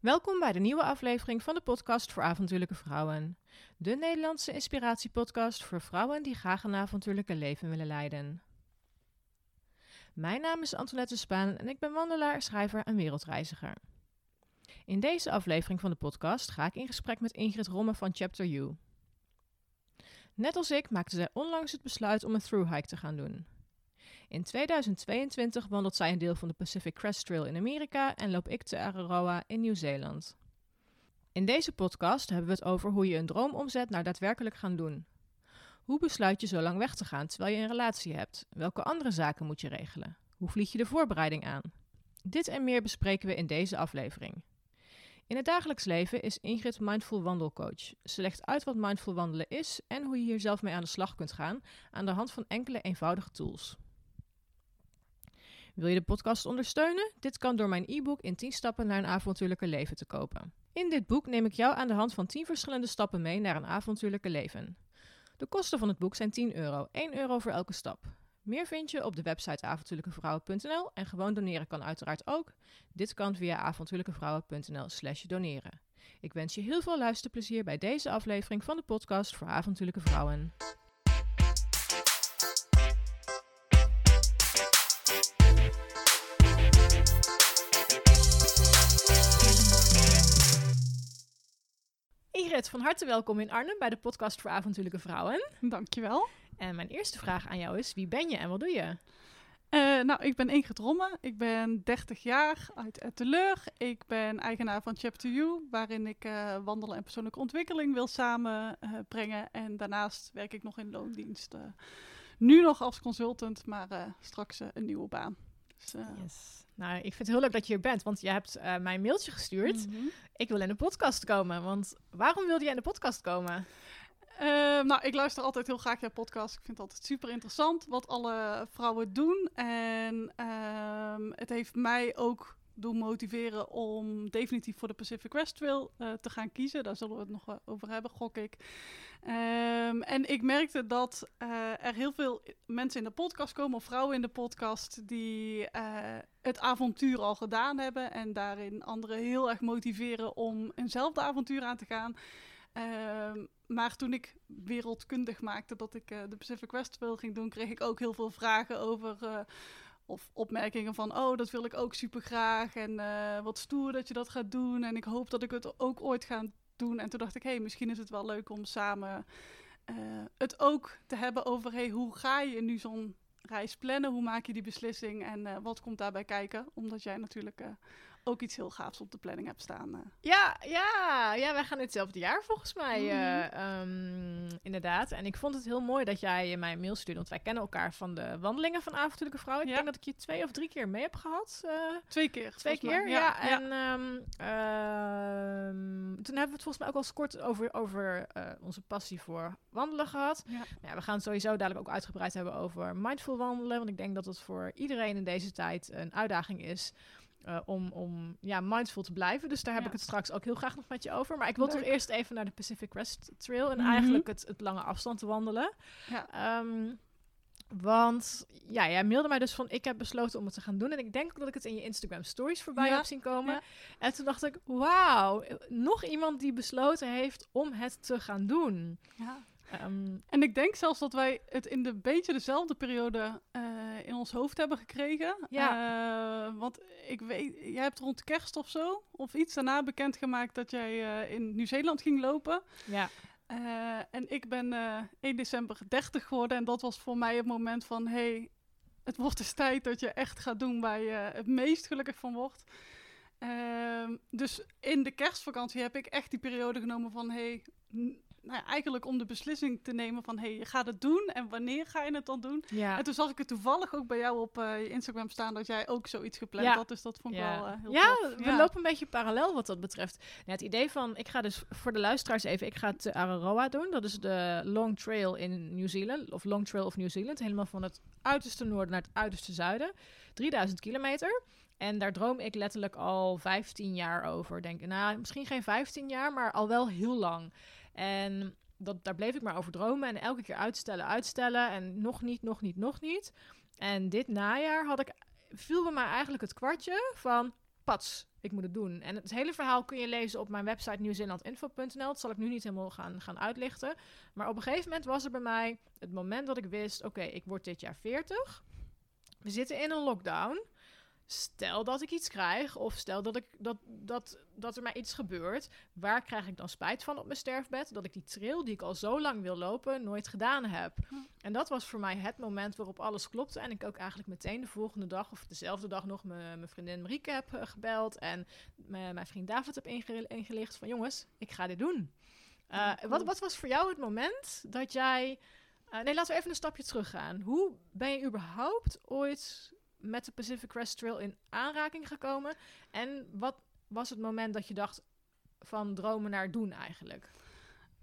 Welkom bij de nieuwe aflevering van de podcast voor avontuurlijke vrouwen. De Nederlandse inspiratiepodcast voor vrouwen die graag een avontuurlijke leven willen leiden. Mijn naam is Antoinette Spaan en ik ben wandelaar, schrijver en wereldreiziger. In deze aflevering van de podcast ga ik in gesprek met Ingrid Romme van Chapter U. Net als ik maakte zij onlangs het besluit om een thru-hike te gaan doen. In 2022 wandelt zij een deel van de Pacific Crest Trail in Amerika en loop ik te Araroa in Nieuw-Zeeland. In deze podcast hebben we het over hoe je een droom omzet naar daadwerkelijk gaan doen. Hoe besluit je zo lang weg te gaan terwijl je een relatie hebt? Welke andere zaken moet je regelen? Hoe vlieg je de voorbereiding aan? Dit en meer bespreken we in deze aflevering. In het dagelijks leven is Ingrid Mindful Wandelcoach. Ze legt uit wat mindful wandelen is en hoe je hier zelf mee aan de slag kunt gaan aan de hand van enkele eenvoudige tools. Wil je de podcast ondersteunen? Dit kan door mijn e-book in 10 stappen naar een avontuurlijke leven te kopen. In dit boek neem ik jou aan de hand van 10 verschillende stappen mee naar een avontuurlijke leven. De kosten van het boek zijn 10 euro, 1 euro voor elke stap. Meer vind je op de website avontuurlijkevrouwen.nl en gewoon doneren kan uiteraard ook. Dit kan via avontuurlijkevrouwen.nl/slash doneren. Ik wens je heel veel luisterplezier bij deze aflevering van de podcast voor avontuurlijke vrouwen. Ingrid, van harte welkom in Arnhem bij de podcast voor avontuurlijke vrouwen. Dankjewel. En mijn eerste vraag aan jou is, wie ben je en wat doe je? Uh, nou, ik ben Ingrid Romme. Ik ben 30 jaar uit Etteleur. Ik ben eigenaar van Chapter U, waarin ik uh, wandelen en persoonlijke ontwikkeling wil samenbrengen. Uh, en daarnaast werk ik nog in loondienst. nu nog als consultant, maar straks een nieuwe baan. Dus, yes. Nou, ik vind het heel leuk dat je hier bent, want je hebt uh, mij een mailtje gestuurd. Mm -hmm. Ik wil in de podcast komen. Want waarom wilde jij in de podcast komen? Uh, nou, ik luister altijd heel graag naar podcasts. Ik vind het altijd super interessant wat alle vrouwen doen. En uh, het heeft mij ook doen motiveren om definitief voor de Pacific Crest Trail uh, te gaan kiezen. Daar zullen we het nog over hebben, gok ik. Um, en ik merkte dat uh, er heel veel mensen in de podcast komen, of vrouwen in de podcast, die het avontuur al gedaan hebben en daarin anderen heel erg motiveren om eenzelfde avontuur aan te gaan. Um, maar toen ik wereldkundig maakte dat ik de Pacific Crest Trail ging doen, kreeg ik ook heel veel vragen over of opmerkingen van, oh, dat wil ik ook super graag. En uh, wat stoer dat je dat gaat doen. En ik hoop dat ik het ook ooit ga doen. En toen dacht ik, hé, hey, misschien is het wel leuk om samen uh, het ook te hebben over, hey, hoe ga je nu zo'n reis plannen? Hoe maak je die beslissing? En uh, wat komt daarbij kijken? Omdat jij natuurlijk ook iets heel gaafs op de planning hebt staan. Uh. Ja, ja, ja, wij gaan hetzelfde jaar volgens mij. Mm -hmm. um, inderdaad. En ik vond het heel mooi dat jij mij een mail stuurde. Want wij kennen elkaar van de wandelingen van avontuurlijke vrouwen. Ik ja. denk dat ik je twee of drie keer mee heb gehad. Uh, twee keer. Twee keer, ja. ja. En um, toen hebben we het volgens mij ook al eens kort over, over onze passie voor wandelen gehad. Ja. Nou, we gaan het sowieso dadelijk ook uitgebreid hebben over mindful wandelen. Want ik denk dat het voor iedereen in deze tijd een uitdaging is uh, om, om ja, mindful te blijven. Dus daar heb ja. ik het straks ook heel graag nog met je over. Maar ik wil Leuk. toch eerst even naar de Pacific Crest Trail en mm -hmm. eigenlijk het, het lange afstand wandelen. Ja. Um, want ja, jij mailde mij dus van ik heb besloten om het te gaan doen. En ik denk dat ik het in je Instagram stories voorbij ja. heb zien komen. Ja. En toen dacht ik, wauw, nog iemand die besloten heeft om het te gaan doen. Ja. Um, en ik denk zelfs dat wij het in de beetje dezelfde periode uh, in ons hoofd hebben gekregen. Ja. Uh, want ik weet, jij hebt rond kerst of zo, of iets daarna bekendgemaakt dat jij uh, in Nieuw-Zeeland ging lopen. Ja. en ik ben 1 december 30 geworden en dat was voor mij het moment van, hey, het wordt dus tijd dat je echt gaat doen waar je het meest gelukkig van wordt. Ehm, dus in de kerstvakantie heb ik echt die periode genomen van, hey, nou ja, eigenlijk om de beslissing te nemen van... hé, hey, je gaat het doen en wanneer ga je het dan doen? Ja. En toen zag ik het toevallig ook bij jou op uh, je Instagram staan... dat jij ook zoiets gepland ja. had. Dus dat vond ik wel uh, heel ja, tof. we lopen een beetje parallel wat dat betreft. Nou, het idee van, ik ga dus voor de luisteraars even... ik ga het Araroa doen. Dat is de Long Trail in Nieuw-Zeeland. Of Long Trail of New Zealand. Helemaal van het uiterste noorden naar het uiterste zuiden. 3000 kilometer. En daar droom ik letterlijk al 15 jaar over. Denk, nou, misschien geen 15 jaar, maar al wel heel lang. En dat, daar bleef ik maar over dromen. En elke keer uitstellen, uitstellen. En nog niet, nog niet, nog niet. En dit najaar had ik, viel bij mij eigenlijk het kwartje van... Pats, ik moet het doen. En het hele verhaal kun je lezen op mijn website nieuwzeelandinfo.nl. Dat zal ik nu niet helemaal gaan, gaan uitlichten. Maar op een gegeven moment was er bij mij het moment dat ik wist... oké, ik word dit jaar 40. We zitten in een lockdown. Stel dat ik iets krijg, of stel dat, ik, dat, dat, dat er mij iets gebeurt, waar krijg ik dan spijt van op mijn sterfbed? Dat ik die trail die ik al zo lang wil lopen, nooit gedaan heb. En dat was voor mij het moment waarop alles klopte. En ik ook eigenlijk meteen de volgende dag, of dezelfde dag nog, mijn vriendin Marieke heb eh, gebeld. En mijn vriend David heb ingelicht van jongens, ik ga dit doen. Uh, wat, wat was voor jou het moment dat jij. Uh, nee, laten we even een stapje teruggaan. Hoe ben je überhaupt ooit met de Pacific Crest Trail in aanraking gekomen? En wat was het moment dat je dacht van dromen naar doen eigenlijk?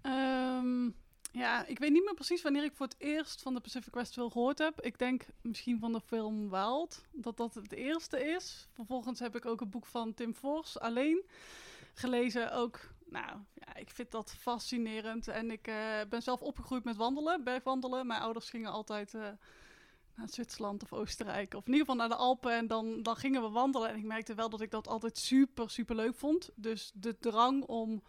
Um, ja, ik weet niet meer precies wanneer ik voor het eerst van de Pacific Crest Trail gehoord heb. Ik denk misschien van de film Wild, dat dat het eerste is. Vervolgens heb ik ook een boek van Tim Fors alleen gelezen. Ook, nou, ja, ik vind dat fascinerend. En ik uh, ben zelf opgegroeid met wandelen, bergwandelen. Mijn ouders gingen altijd... Uh, naar Zwitserland of Oostenrijk. Of in ieder geval naar de Alpen. En dan, dan gingen we wandelen. En ik merkte wel dat ik dat altijd super, super leuk vond. Dus de drang om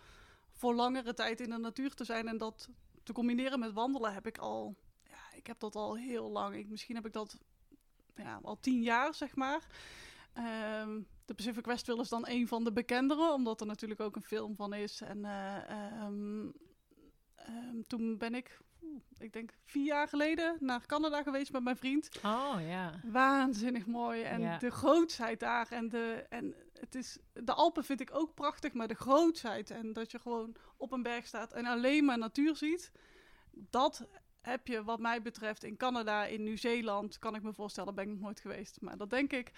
voor langere tijd in de natuur te zijn en dat te combineren met wandelen heb ik al. Ja, ik heb dat al heel lang. Ik, misschien heb ik dat ja, al tien jaar, zeg maar. Um, de Pacific Westville is dan een van de bekendere, omdat er natuurlijk ook een film van is. En uh, um, um, toen ben ik ik denk vier jaar geleden naar Canada geweest met mijn vriend. Oh ja. Waanzinnig mooi. En de grootsheid daar. En, de, en het is, de Alpen vind ik ook prachtig, maar de grootsheid. En dat je gewoon op een berg staat en alleen maar natuur ziet. Dat heb je wat mij betreft in Canada, in Nieuw-Zeeland, kan ik me voorstellen, ben ik nog nooit geweest. Maar dat denk ik.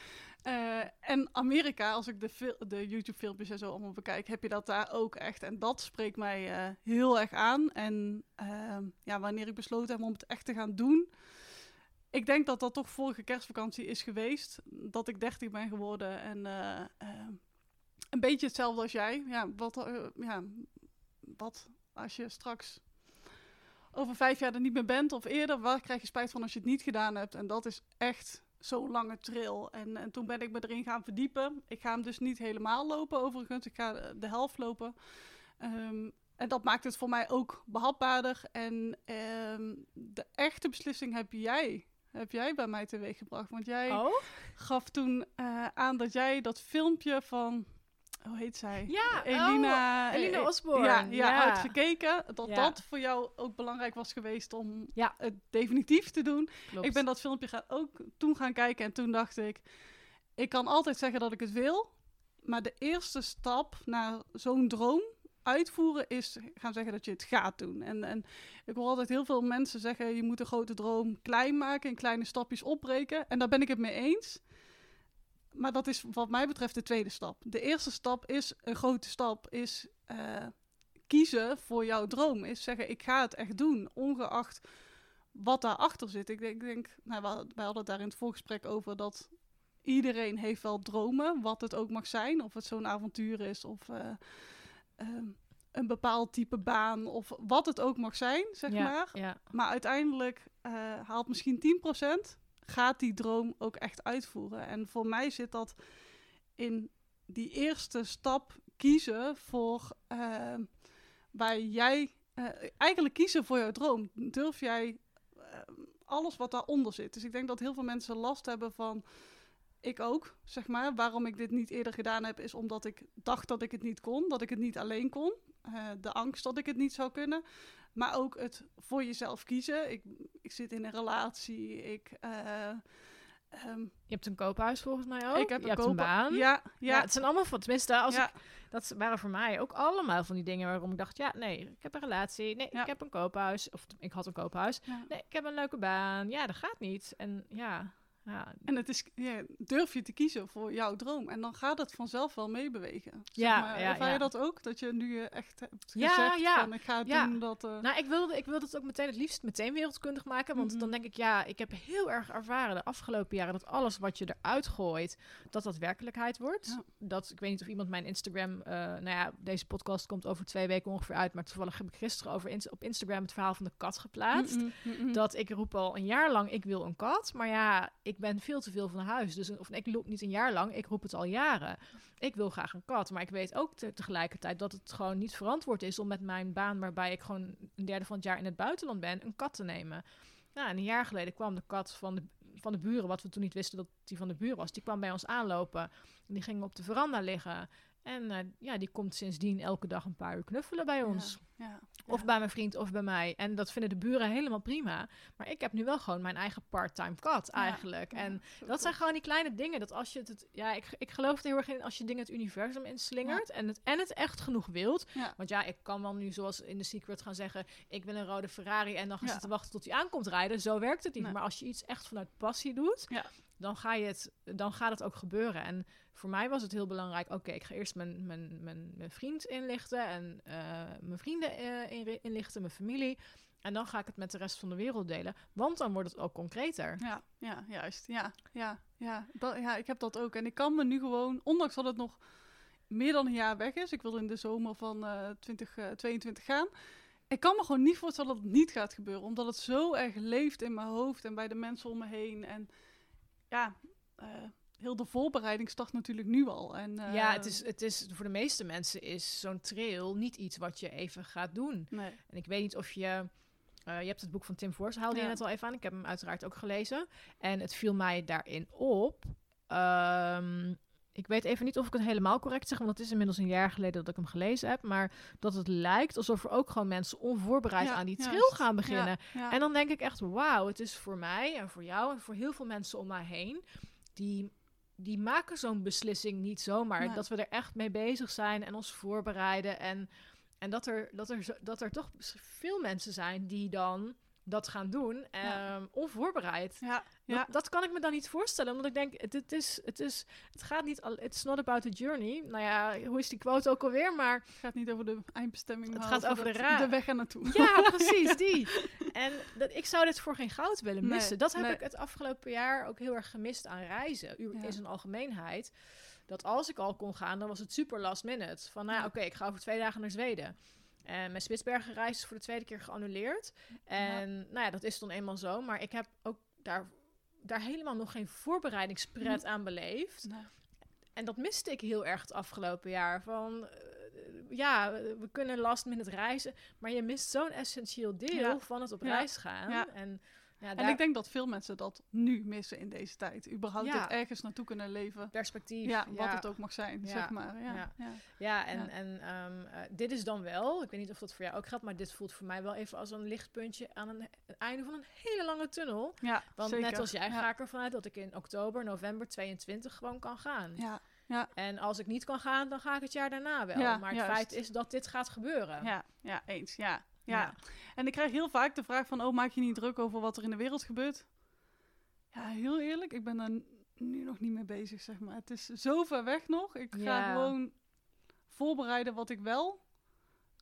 Uh, en Amerika, als ik de, de YouTube-filmpjes en zo allemaal bekijk, heb je dat daar ook echt. En dat spreekt mij uh, heel erg aan. En uh, ja, wanneer ik besloten heb om het echt te gaan doen. Ik denk dat dat toch vorige kerstvakantie is geweest. Dat ik 30 ben geworden. En een beetje hetzelfde als jij. Ja, wat, ja, wat als je straks over vijf jaar er niet meer bent of eerder, waar krijg je spijt van als je het niet gedaan hebt? En dat is echt zo'n lange trail. En, en toen ben ik me erin gaan verdiepen. Ik ga hem dus niet helemaal lopen overigens. Ik ga de helft lopen. Um, en dat maakt het voor mij ook behapbaarder. En um, de echte beslissing heb jij, heb jij bij mij teweeg gebracht. Want jij oh? gaf toen uh, aan dat jij dat filmpje van hoe heet zij? Ja, Elina, oh, Elina Osborne. Ja, ja, ja. uitgekeken. Dat dat voor jou ook belangrijk was geweest om ja. het definitief te doen. Klopt. Ik ben dat filmpje gaan, ook toen gaan kijken en toen dacht ik... Ik kan altijd zeggen dat ik het wil, maar de eerste stap naar zo'n droom uitvoeren is gaan zeggen dat je het gaat doen. En, en ik hoor altijd heel veel mensen zeggen: je moet een grote droom klein maken, in kleine stapjes opbreken. En daar ben ik het mee eens. Maar dat is wat mij betreft de tweede stap. De eerste stap is een grote stap, is uh, kiezen voor jouw droom. Is zeggen, ik ga het echt doen, ongeacht wat daarachter zit. Ik denk, ik denk nou, wij hadden het daar in het voorgesprek over dat iedereen heeft wel dromen, wat het ook mag zijn. Of het zo'n avontuur is, of uh, um, een bepaald type baan, of wat het ook mag zijn, zeg ja, maar. Ja. Maar uiteindelijk uh, haalt misschien 10% gaat die droom ook echt uitvoeren. En voor mij zit dat in die eerste stap kiezen voor uh, waar jij uh, eigenlijk kiezen voor jouw droom. Durf jij uh, alles wat daaronder zit. Dus ik denk dat heel veel mensen last hebben van. Ik ook, zeg maar. Waarom ik dit niet eerder gedaan heb, is omdat ik dacht dat ik het niet kon, dat ik het niet alleen kon. de angst dat ik het niet zou kunnen. Maar ook het voor jezelf kiezen. Ik, ik zit in een relatie. Ik, uh, um, je hebt een koophuis volgens mij ook. Ik heb je een, hebt een baan. Ja, ja. ja, het zijn allemaal van, tenminste, als ja. ik, dat waren voor mij ook allemaal van die dingen waarom ik dacht, ja, nee, ik heb een relatie. Nee, ja. ik heb een koophuis. Of ik had een koophuis. Nee, ik heb een leuke baan. Ja, dat gaat niet. En ja, ja. En het is, ja, durf je te kiezen voor jouw droom. En dan gaat het vanzelf wel meebewegen. Ja, maar. ja, je dat ook? Dat je nu echt hebt gezegd ja. van ik ga ja. doen dat... Uh... Nou, ik wilde, ik wilde het ook meteen het liefst meteen wereldkundig maken. Want Mhm. dan denk ik, ja, ik heb heel erg ervaren de afgelopen jaren... dat alles wat je eruit gooit, dat dat werkelijkheid wordt. Dat, ik weet niet of iemand mijn Instagram... eh, nou ja, deze podcast komt over twee weken ongeveer uit... maar toevallig heb ik gisteren over ins- op Instagram het verhaal van de kat geplaatst. Dat ik roep al een jaar lang, ik wil een kat. Maar ja, ik ik ben veel te veel van huis. Dus of ik loop niet een jaar lang, ik roep het al jaren. Ik wil graag een kat, maar ik weet ook tegelijkertijd dat het gewoon niet verantwoord is om met mijn baan, waarbij ik gewoon een derde van het jaar in het buitenland ben, een kat te nemen. Nou, een jaar geleden kwam de kat van de, van de buren, wat we toen niet wisten dat die van de buren was, die kwam bij ons aanlopen. En die ging op de veranda liggen. En eh, ja, die komt sindsdien elke dag een paar uur knuffelen bij ons. Ja, Of bij mijn vriend of bij mij. En dat vinden de buren helemaal prima. Maar ik heb nu wel gewoon mijn eigen part-time kat eigenlijk. en dat zijn gewoon die kleine dingen. Dat als je het. Ja, ik, ik geloof er heel erg in als je dingen het universum inslingert. En, het, en het echt genoeg wilt. Want ja, ik kan wel nu zoals in The Secret gaan zeggen. Ik wil een rode Ferrari. En dan gaan ze te wachten tot hij aankomt rijden. Zo werkt het niet. Maar als je iets echt vanuit passie doet. Dan, ga je het, dan gaat het ook gebeuren. En voor mij was het heel belangrijk. Oké, ik ga eerst mijn, mijn, mijn, mijn vriend inlichten en uh, mijn vrienden uh, inlichten, mijn familie. En dan ga ik het met de rest van de wereld delen. Want dan wordt het ook concreter. Ja, ja juist. Ja, ja, ja. Ja, ik heb dat ook. En ik kan me nu gewoon, ondanks dat het nog meer dan een jaar weg is. Ik wil in de zomer van uh, 2022 gaan. Ik kan me gewoon niet voorstellen dat het niet gaat gebeuren. Omdat het zo erg leeft in mijn hoofd en bij de mensen om me heen. En ja, heel de voorbereiding start natuurlijk nu al. En, uh... Ja, het is, het is voor de meeste mensen is zo'n trail niet iets wat je even gaat doen. Nee. En ik weet niet of je. Uh, je hebt het boek van Tim Force, haalde ja. je net al even aan. Ik heb hem uiteraard ook gelezen. En het viel mij daarin op. Um, ik weet even niet of ik het helemaal correct zeg, want het is inmiddels een jaar geleden dat ik hem gelezen heb. Maar dat het lijkt alsof er ook gewoon mensen onvoorbereid ja, aan die trail juist. gaan beginnen. Ja, en dan denk ik echt, wauw, het is voor mij en voor jou en voor heel veel mensen om mij heen. Die die maken zo'n beslissing niet zomaar. Nee. Dat we er echt mee bezig zijn en ons voorbereiden. En, en dat, er, dat, er, dat er toch veel mensen zijn die dan dat gaan doen, ja. um, onvoorbereid. Ja, ja. Dat, dat, kan ik me dan niet voorstellen, omdat ik denk, het, is, het, is, het gaat niet, al, it's not about the journey. Nou ja, hoe is die quote ook alweer, maar... Het gaat niet over de eindbestemming, het gaat over de, de weg er naartoe. Ja, precies, die. En dat, ik zou dit voor geen goud willen missen. Nee, dat heb nee. ik het afgelopen jaar ook heel erg gemist aan reizen, u, in zijn algemeenheid. Dat als ik al kon gaan, dan was het super last minute. Van, nou oké, okay, ik ga over twee dagen naar Zweden. En mijn Spitsbergen reis is voor de tweede keer geannuleerd. En ja. nou ja, dat is dan eenmaal zo. Maar ik heb ook daar, daar helemaal nog geen voorbereidingspret aan beleefd. Nee. En dat miste ik heel erg het afgelopen jaar. Van uh, ja, we kunnen last minute reizen. Maar je mist zo'n essentieel deel ja. van het op reis gaan. En ja, daar... En ik denk dat veel mensen dat nu missen in deze tijd. Überhaupt ja. het ergens naartoe kunnen leven. Perspectief. Ja, wat ja. het ook mag zijn, zeg maar. Ja, ja. ja. en, en um, uh, dit is dan wel, ik weet niet of dat voor jou ook geldt, maar dit voelt voor mij wel even als een lichtpuntje aan een, het einde van een hele lange tunnel. Ja, Want zeker. net als jij ga ik ervan uit dat ik in oktober, november 22 gewoon kan gaan. Ja. Ja. En als ik niet kan gaan, dan ga ik het jaar daarna wel. maar het juist. feit is dat dit gaat gebeuren. Ja, ja eens. Ja. Ja. ja. en ik krijg heel vaak de vraag van, oh, maak je niet druk over wat er in de wereld gebeurt? Ja, heel eerlijk, ik ben daar nu nog niet mee bezig, zeg maar. Het is zo ver weg nog. Ik ga Ja. gewoon voorbereiden wat ik wel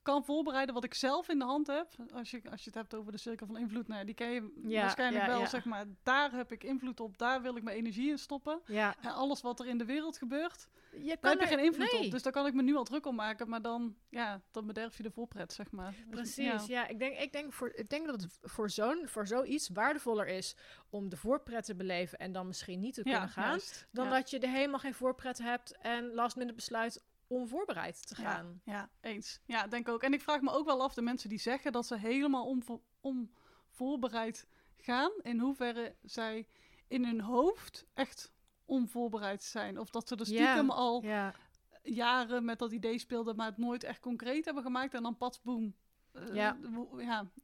kan voorbereiden, wat ik zelf in de hand heb. Als je, als je het hebt over de cirkel van invloed, nou ja, die ken je Ja, waarschijnlijk ja, wel, zeg maar. Daar heb ik invloed op, daar wil ik mijn energie in stoppen. Ja. En alles wat er in de wereld gebeurt, Je daar kan heb je er- geen invloed nee. op. Dus daar kan ik me nu al druk om maken, maar dan, ja, dan bederf je de voorpret, zeg maar. Dus, Precies, ja. Ik, denk, ik, denk voor, ik denk dat het voor, zo'n, voor zoiets waardevoller is om de voorpret te beleven en dan misschien niet te kunnen gaan, juist. dan dat je er helemaal geen voorpret hebt en last minute besluit onvoorbereid te gaan. Ja, ja, eens. Ja, denk ook. En ik vraag me ook wel af, de mensen die zeggen dat ze helemaal onvo- onvoorbereid gaan, in hoeverre zij in hun hoofd echt onvoorbereid zijn. Of dat ze er stiekem al Ja, jaren met dat idee speelden, maar het nooit echt concreet hebben gemaakt en dan pats, boem. Eh, Ja.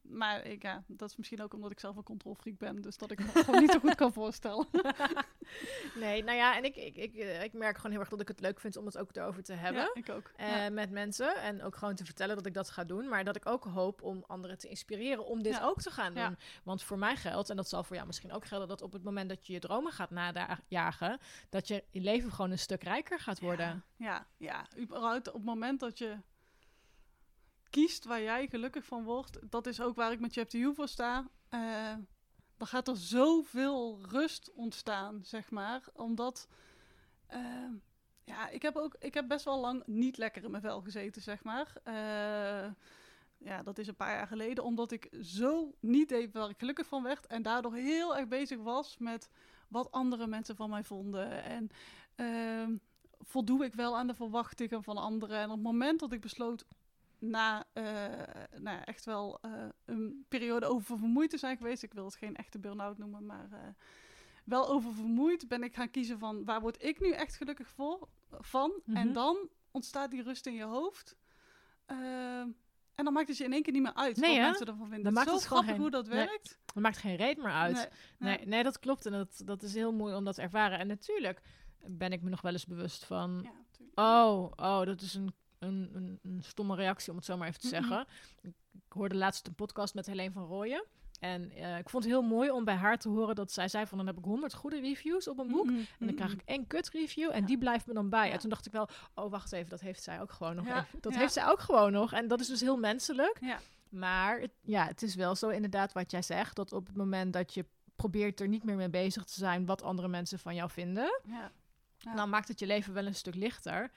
maar ik, ja, dat is misschien ook omdat ik zelf een controlfreak ben, dus dat ik me gewoon niet zo goed kan voorstellen. nee, nou ja, en ik, ik, ik, eh, ik merk gewoon heel erg dat ik het leuk vind om het ook erover te hebben. Ja, ik ook. eh, Ja. Met mensen en ook gewoon te vertellen dat ik dat ga doen, maar dat ik ook hoop om anderen te inspireren om dit ook te gaan doen. Want voor mij geldt, en dat zal voor jou misschien ook gelden, dat op het moment dat je je dromen gaat najagen, dat je je leven gewoon een stuk rijker gaat worden. Ja, ja, überhaupt op het moment dat je kiest waar jij gelukkig van wordt, dat is ook waar ik met Chapter You voor sta. eh, dan gaat er zoveel rust ontstaan, zeg maar. Omdat, eh, ja, ik heb ook, ik heb best wel lang niet lekker in mijn vel gezeten, zeg maar. Eh, ja, dat is een paar jaar geleden, omdat ik zo niet deed waar ik gelukkig van werd. En daardoor heel erg bezig was met wat andere mensen van mij vonden. En ehm, voldoe ik wel aan de verwachtingen van anderen. En op het moment dat ik besloot na eh, nou ja, echt wel eh, een periode oververmoeid te zijn geweest. Ik wil het geen echte burn-out noemen, maar uh, wel oververmoeid ben ik gaan kiezen van waar word ik nu echt gelukkig voor, van. En Mhm. dan ontstaat die rust in je hoofd. En dan maakt het je in één keer niet meer uit Nee, wat hè? mensen ervan vinden. Dan is maakt zo het gewoon grappig geen- hoe dat nee. werkt. Het maakt geen reet meer uit. Nee, Nee, dat klopt. En dat, dat is heel mooi om dat te ervaren. En natuurlijk ben ik me nog wel eens bewust van... Ja. Oh, oh, dat is een, een, een, een stomme reactie, om het zo maar even te zeggen. Ik, hoorde laatst een podcast met Helene van Rooyen. En eh, ik vond het heel mooi om bij haar te horen dat zij zei van... dan heb ik 100 goede reviews op een boek. En dan krijg ik één kut review en Ja. die blijft me dan bij. Ja. En toen dacht ik wel, oh wacht even, dat heeft zij ook gewoon nog. Ja. Dat heeft zij ook gewoon nog. En dat is dus heel menselijk. Maar het, ja, het is wel zo inderdaad wat jij zegt. Dat op het moment dat je probeert er niet meer mee bezig te zijn wat andere mensen van jou vinden, dan maakt het je leven wel een stuk lichter.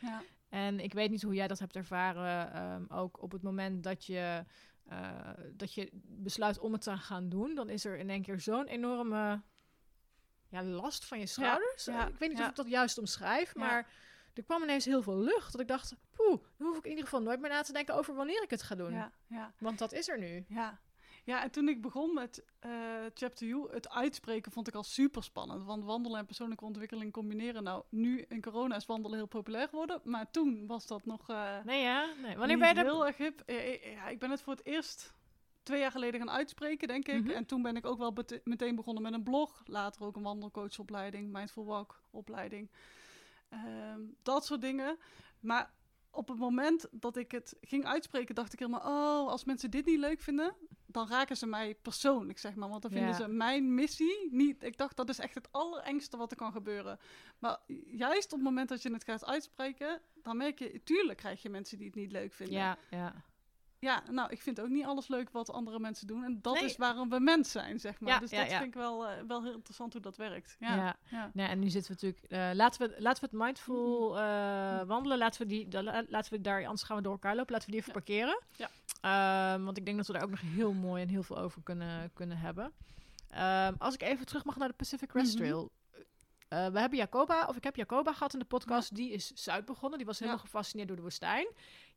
En ik weet niet hoe jij dat hebt ervaren, ehm, ook op het moment dat je, eh, dat je besluit om het te gaan doen, dan is er in één keer zo'n enorme ja, last van je schouders. ja, ik weet niet ja. of ik dat juist omschrijf, maar er kwam ineens heel veel lucht. Dat ik dacht, poeh, dan hoef ik in ieder geval nooit meer na te denken over wanneer ik het ga doen. Ja, ja, Want dat is er nu. ja. Ja, en toen ik begon met eh, Chapter U, het uitspreken vond ik al super spannend. Want wandelen en persoonlijke ontwikkeling combineren. Nou, nu in corona is wandelen heel populair geworden. Maar toen was dat nog eh, Nee, ja? Nee. Wanneer ben je er... heel erg hip. Ja, ik ben het voor het eerst twee jaar geleden gaan uitspreken, denk ik. Mhm. En toen ben ik ook wel meteen begonnen met een blog. Later ook een wandelcoachopleiding, Mindful Walk opleiding. Ehm, dat soort dingen. Maar op het moment dat ik het ging uitspreken, dacht ik helemaal... Oh, als mensen dit niet leuk vinden, dan raken ze mij persoonlijk, zeg maar. Want dan vinden Ja. ze mijn missie niet... Ik dacht, dat is echt het allerengste wat er kan gebeuren. Maar juist op het moment dat je het gaat uitspreken, dan merk je... Tuurlijk krijg je mensen die het niet leuk vinden. Ja, ja. Ja, nou, ik vind ook niet alles leuk wat andere mensen doen. En dat Nee. is waarom we mens zijn, zeg maar. Ja, dus ja, dat ja. vind ik wel, eh, wel heel interessant hoe dat werkt. ja. Ja, ja. Nee, en nu zitten we natuurlijk. eh, laten, we, laten we het mindful eh, wandelen. Laten we, die, da- laten we daar, anders gaan we door elkaar lopen. Laten we die even Ja. parkeren. Ja. Ehm, want ik denk dat we daar ook nog heel mooi en heel veel over kunnen, kunnen hebben. Ehm, als ik even terug mag naar de Pacific Crest. Trail. Eh, we hebben Jacoba, of ik heb Jacoba gehad in de podcast. Die is Zuid begonnen. Die was helemaal Ja. gefascineerd door de woestijn.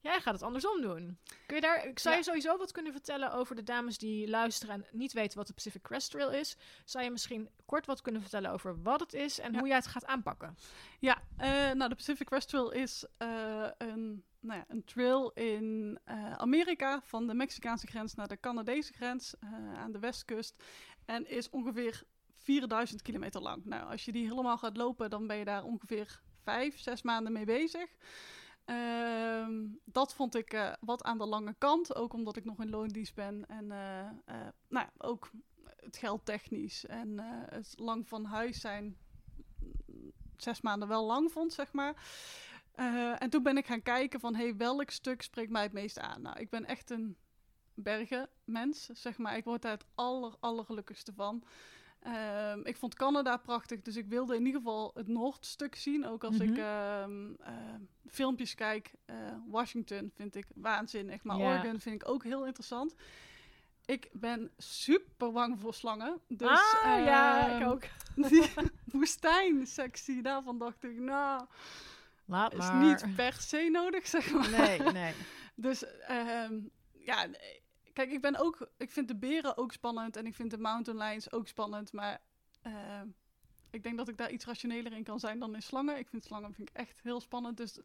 Jij gaat het andersom doen. Kun je daar, ik zou Ja. je sowieso wat kunnen vertellen over de dames die luisteren en niet weten wat de Pacific Crest Trail is? Zou je misschien kort wat kunnen vertellen over wat het is en Ja. hoe jij het gaat aanpakken? Ja, eh, nou, de Pacific Crest Trail is eh, een, nou ja, een trail in eh, Amerika, van de Mexicaanse grens naar de Canadese grens aan de westkust. En is ongeveer 4000 kilometer lang. Nou, als je die helemaal gaat lopen, dan ben je daar ongeveer vijf, zes maanden mee bezig. Ehm, dat vond ik eh, wat aan de lange kant, ook omdat ik nog in loondienst ben. En eh, eh, nou, ook het geld technisch en het lang van huis zijn mm, zes maanden wel lang vond, zeg maar. En toen ben ik gaan kijken van, hey, welk stuk spreekt mij het meest aan? Nou, ik ben echt een bergenmens, zeg maar. Ik word daar het aller, allergelukkigste van. Ehm, ik vond Canada prachtig, dus ik wilde in ieder geval het Noordstuk zien. Ook als Mhm. ik ehm, ehm, filmpjes kijk. Eh, Washington vind ik waanzinnig, maar. Oregon vind ik ook heel interessant. Ik ben super bang voor slangen. Dus, ah, ja, ik ehm, ook. Die woestijnsectie, daarvan dacht ik, nou, Laat is maar. niet per se nodig, zeg maar. Nee, nee. Dus ja, nee. Kijk, ik ben ook, ik vind de beren ook spannend en ik vind de mountain lions ook spannend, maar ehm, ik denk dat ik daar iets rationeler in kan zijn dan in slangen. Ik vind slangen vind ik echt heel spannend, dus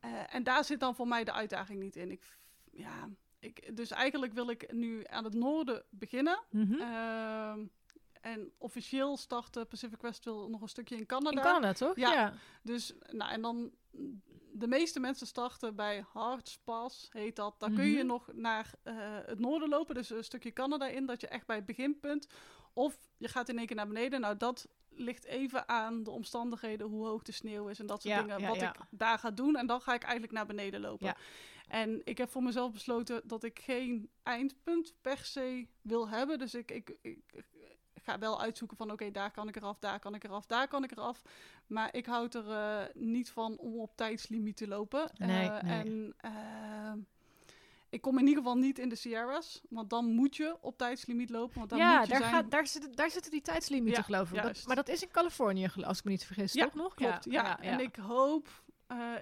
eh, en daar zit dan voor mij de uitdaging niet in. Ik, ja, ik, dus eigenlijk wil ik nu aan het noorden beginnen. Mhm. Ehm, en officieel starten Pacific Crest Trail nog een stukje in Canada. In Canada, toch? Ja. ja. Dus, nou, en dan de meeste mensen starten bij Hards Pass, heet dat. Daar kun Mhm. je nog naar eh, het noorden lopen, dus een stukje Canada in, dat je echt bij het beginpunt. Of je gaat in één keer naar beneden. Nou, dat ligt even aan de omstandigheden, hoe hoog de sneeuw is en dat soort Ja, dingen. ja, wat ja. ik daar ga doen. En dan ga ik eigenlijk naar beneden lopen. En ik heb voor mezelf besloten dat ik geen eindpunt per se wil hebben. Dus ik, ik, ik ga wel uitzoeken van oké, daar kan ik eraf, daar kan ik eraf, daar kan ik eraf. Maar ik houd er eh, niet van om op tijdslimiet te lopen. Nee, Eh, nee. En eh, Ik kom in ieder geval niet in de Sierras, want dan moet je op tijdslimiet lopen. Want dan ja, moet je daar, zijn... gaat, daar, zitten, daar zitten die tijdslimieten, Ja, geloof ik. Dat, maar dat is in Californië, als ik me niet vergis, Ja, toch nog? Klopt, ja. En ik hoop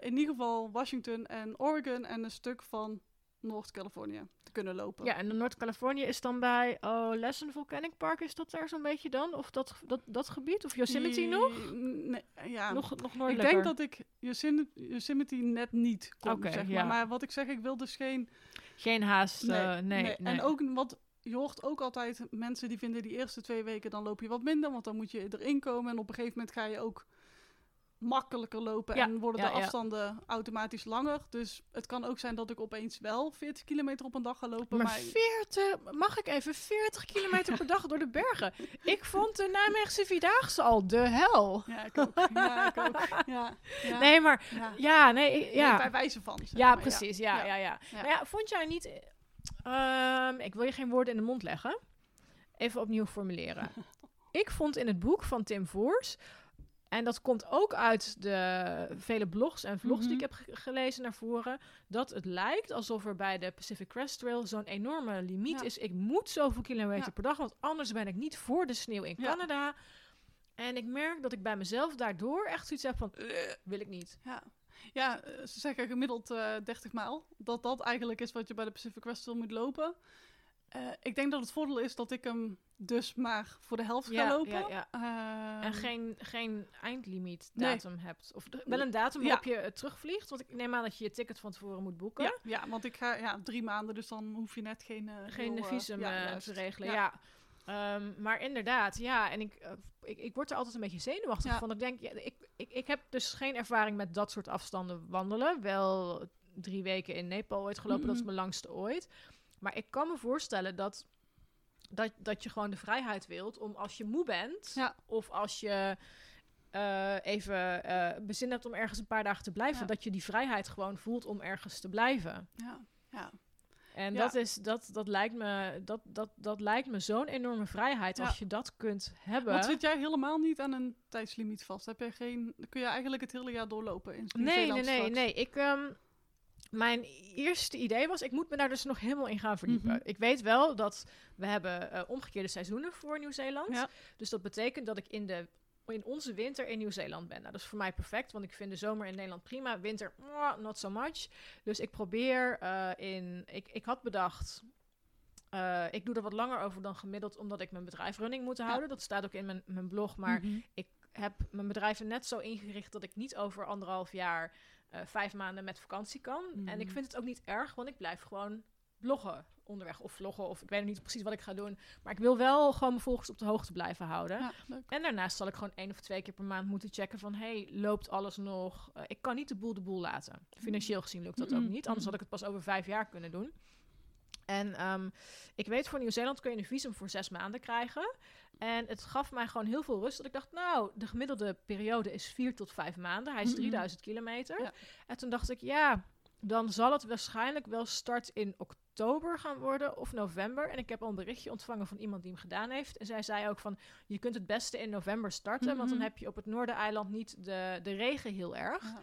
in ieder geval Washington en Oregon en een stuk van Noord-Californië te kunnen lopen. Ja, en Noord-Californië is dan bij oh, Lesson Volcanic Park, is dat daar zo'n beetje dan? Of dat, dat, dat gebied? Of Yosemite Die- nog? Nee, ja. nog? Nog ik noordelijker? denk dat ik Yosemite, Yosemite net niet kom, Oké, zeg maar. ja. Maar wat ik zeg, ik wil dus geen... Geen haast, Nee, eh, nee, nee. En ook wat... Je hoort ook altijd mensen die vinden die eerste twee weken dan loop je wat minder, want dan moet je erin komen en op een gegeven moment ga je ook makkelijker lopen Ja, en worden ja, de ja. afstanden automatisch langer. Dus het kan ook zijn dat ik opeens wel 40 kilometer op een dag ga lopen. Maar Maar, 40, mag ik even 40 kilometer per dag door de bergen? Ik vond de Nijmeegse Vierdaagse al de hel. ja, ik ook. Ja, ik ook. Ja, ja, Nee, maar ja. ja, nee, ik- Nee, ja. bij wijze van. zeg Ja, maar, precies. Ja, ja, ja. Ja. Nou ja, vond jij niet... ehm, ik wil je geen woorden in de mond leggen. Even opnieuw formuleren. ik vond in het boek van Tim Voors... En dat komt ook uit de vele blogs en vlogs die ik Mhm. heb ge- gelezen naar voren. Dat het lijkt alsof er bij de Pacific Crest Trail zo'n enorme limiet Ja. is. Ik moet zoveel kilometer Ja. per dag, want anders ben ik niet voor de sneeuw in Ja. Canada. En ik merk dat ik bij mezelf daardoor echt zoiets heb van, "Ugh, wil ik niet. Ja, ja eh, ze zeggen gemiddeld eh 30 mijl. Dat dat eigenlijk is wat je bij de Pacific Crest Trail moet lopen. Eh, ik denk dat het voordeel is dat ik hem dus maar voor de helft ga lopen. ja, ja. Ehm, En geen, geen eindlimiet Nee. datum hebt. Of wel een datum waarop je eh, terugvliegt. Want ik neem aan dat je je ticket van tevoren moet boeken. ja, want ik ga ja, drie maanden, dus dan hoef je net geen... eh, Geen heel, visum te regelen. Ja. Ehm, maar inderdaad, ja. En ik, ik, ik word er altijd een beetje zenuwachtig Ja. van. Ik denk, ja, ik, ik, ik heb dus geen ervaring met dat soort afstanden wandelen. Wel drie weken in Nepal ooit gelopen. Dat is Mhm. mijn langste ooit. Maar ik kan me voorstellen dat, dat, dat je gewoon de vrijheid wilt om als je moe bent... Ja. of als je eh, even eh bezin hebt om ergens een paar dagen te blijven... Ja. dat je die vrijheid gewoon voelt om ergens te blijven. Ja, ja. En Ja. dat, is, dat, dat lijkt me, dat, dat, dat lijkt me zo'n enorme vrijheid als je dat kunt hebben. Want zit jij helemaal niet aan een tijdslimiet vast? Heb je geen, kun je eigenlijk het hele jaar doorlopen in nee, nee, nee, nee. Ik, ehm, mijn eerste idee was, ik moet me daar dus nog helemaal in gaan verdiepen. Mhm. Ik weet wel dat we hebben eh, omgekeerde seizoenen voor Nieuw-Zeeland. Ja. Dus dat betekent dat ik in, de, in onze winter in Nieuw-Zeeland ben. Nou, dat is voor mij perfect, want ik vind de zomer in Nederland prima. Winter, not so much. Dus ik probeer eh, in... Ik, ik had bedacht... eh, ik doe er wat langer over dan gemiddeld, omdat ik mijn bedrijf running moet houden. Dat staat ook in mijn, mijn blog. Maar Mhm. ik heb mijn bedrijven net zo ingericht dat ik niet over anderhalf jaar eh, vijf maanden met vakantie kan. Mhm. En ik vind het ook niet erg, want ik blijf gewoon bloggen onderweg. Of vloggen, of ik weet nog niet precies wat ik ga doen. Maar ik wil wel gewoon mijn volgers op de hoogte blijven houden. Ja. En daarnaast zal ik gewoon één of twee keer per maand moeten checken van... hey, loopt alles nog? Eh, ik kan niet de boel de boel laten. Financieel gezien lukt dat ook Mhm, niet. Anders had mhm. ik het pas over vijf jaar kunnen doen. En ehm, ik weet, voor Nieuw-Zeeland kun je een visum voor zes maanden krijgen. En het gaf mij gewoon heel veel rust. Dat ik dacht, nou, de gemiddelde periode is vier tot vijf maanden. Hij is Mhm. 3000 kilometer. Ja. En toen dacht ik, ja, dan zal het waarschijnlijk wel start in oktober gaan worden of november. En ik heb al een berichtje ontvangen van iemand die hem gedaan heeft. En zij zei ook van, je kunt het beste in november starten. Want dan heb je op het Noordereiland niet de, de regen heel erg. Ja.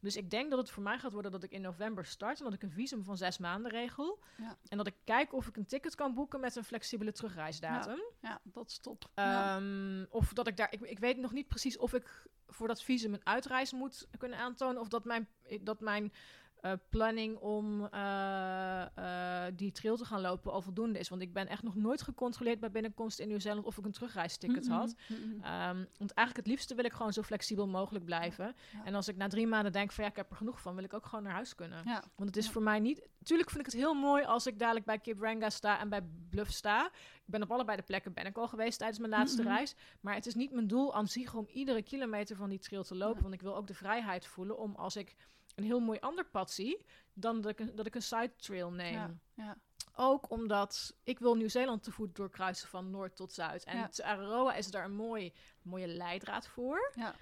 Dus ik denk dat het voor mij gaat worden dat ik in november start. En dat ik een visum van zes maanden regel. Ja. En dat ik kijk of ik een ticket kan boeken met een flexibele terugreisdatum. ja, dat is top. Ja. Ehm, Of dat ik daar... Ik, ik weet nog niet precies of ik voor dat visum een uitreis moet kunnen aantonen. Of dat mijn, dat mijn eh, planning om eh, eh, die trail te gaan lopen al voldoende is. Want ik ben echt nog nooit gecontroleerd bij binnenkomst in Nieuw-Zeeland of ik een terugreisticket had. Ehm, want eigenlijk het liefste wil ik gewoon zo flexibel mogelijk blijven. Ja. En als ik na drie maanden denk van ja, ik heb er genoeg van, wil ik ook gewoon naar huis kunnen. Ja. Want het is voor mij niet... Tuurlijk vind ik het heel mooi als ik dadelijk bij Cape Ranga sta en bij Bluff sta. Ik ben op allebei de plekken ben ik al geweest tijdens mijn laatste reis. Maar het is niet mijn doel aan zich om iedere kilometer van die trail te lopen. Want ik wil ook de vrijheid voelen om als ik een heel mooi ander pad zie, dan dat ik een, dat ik een side trail neem. Ja, ja. Ook omdat ik wil Nieuw-Zeeland te voet doorkruisen van noord tot zuid. En Ja. te Araroa is daar een mooi, mooie leidraad voor. Ja.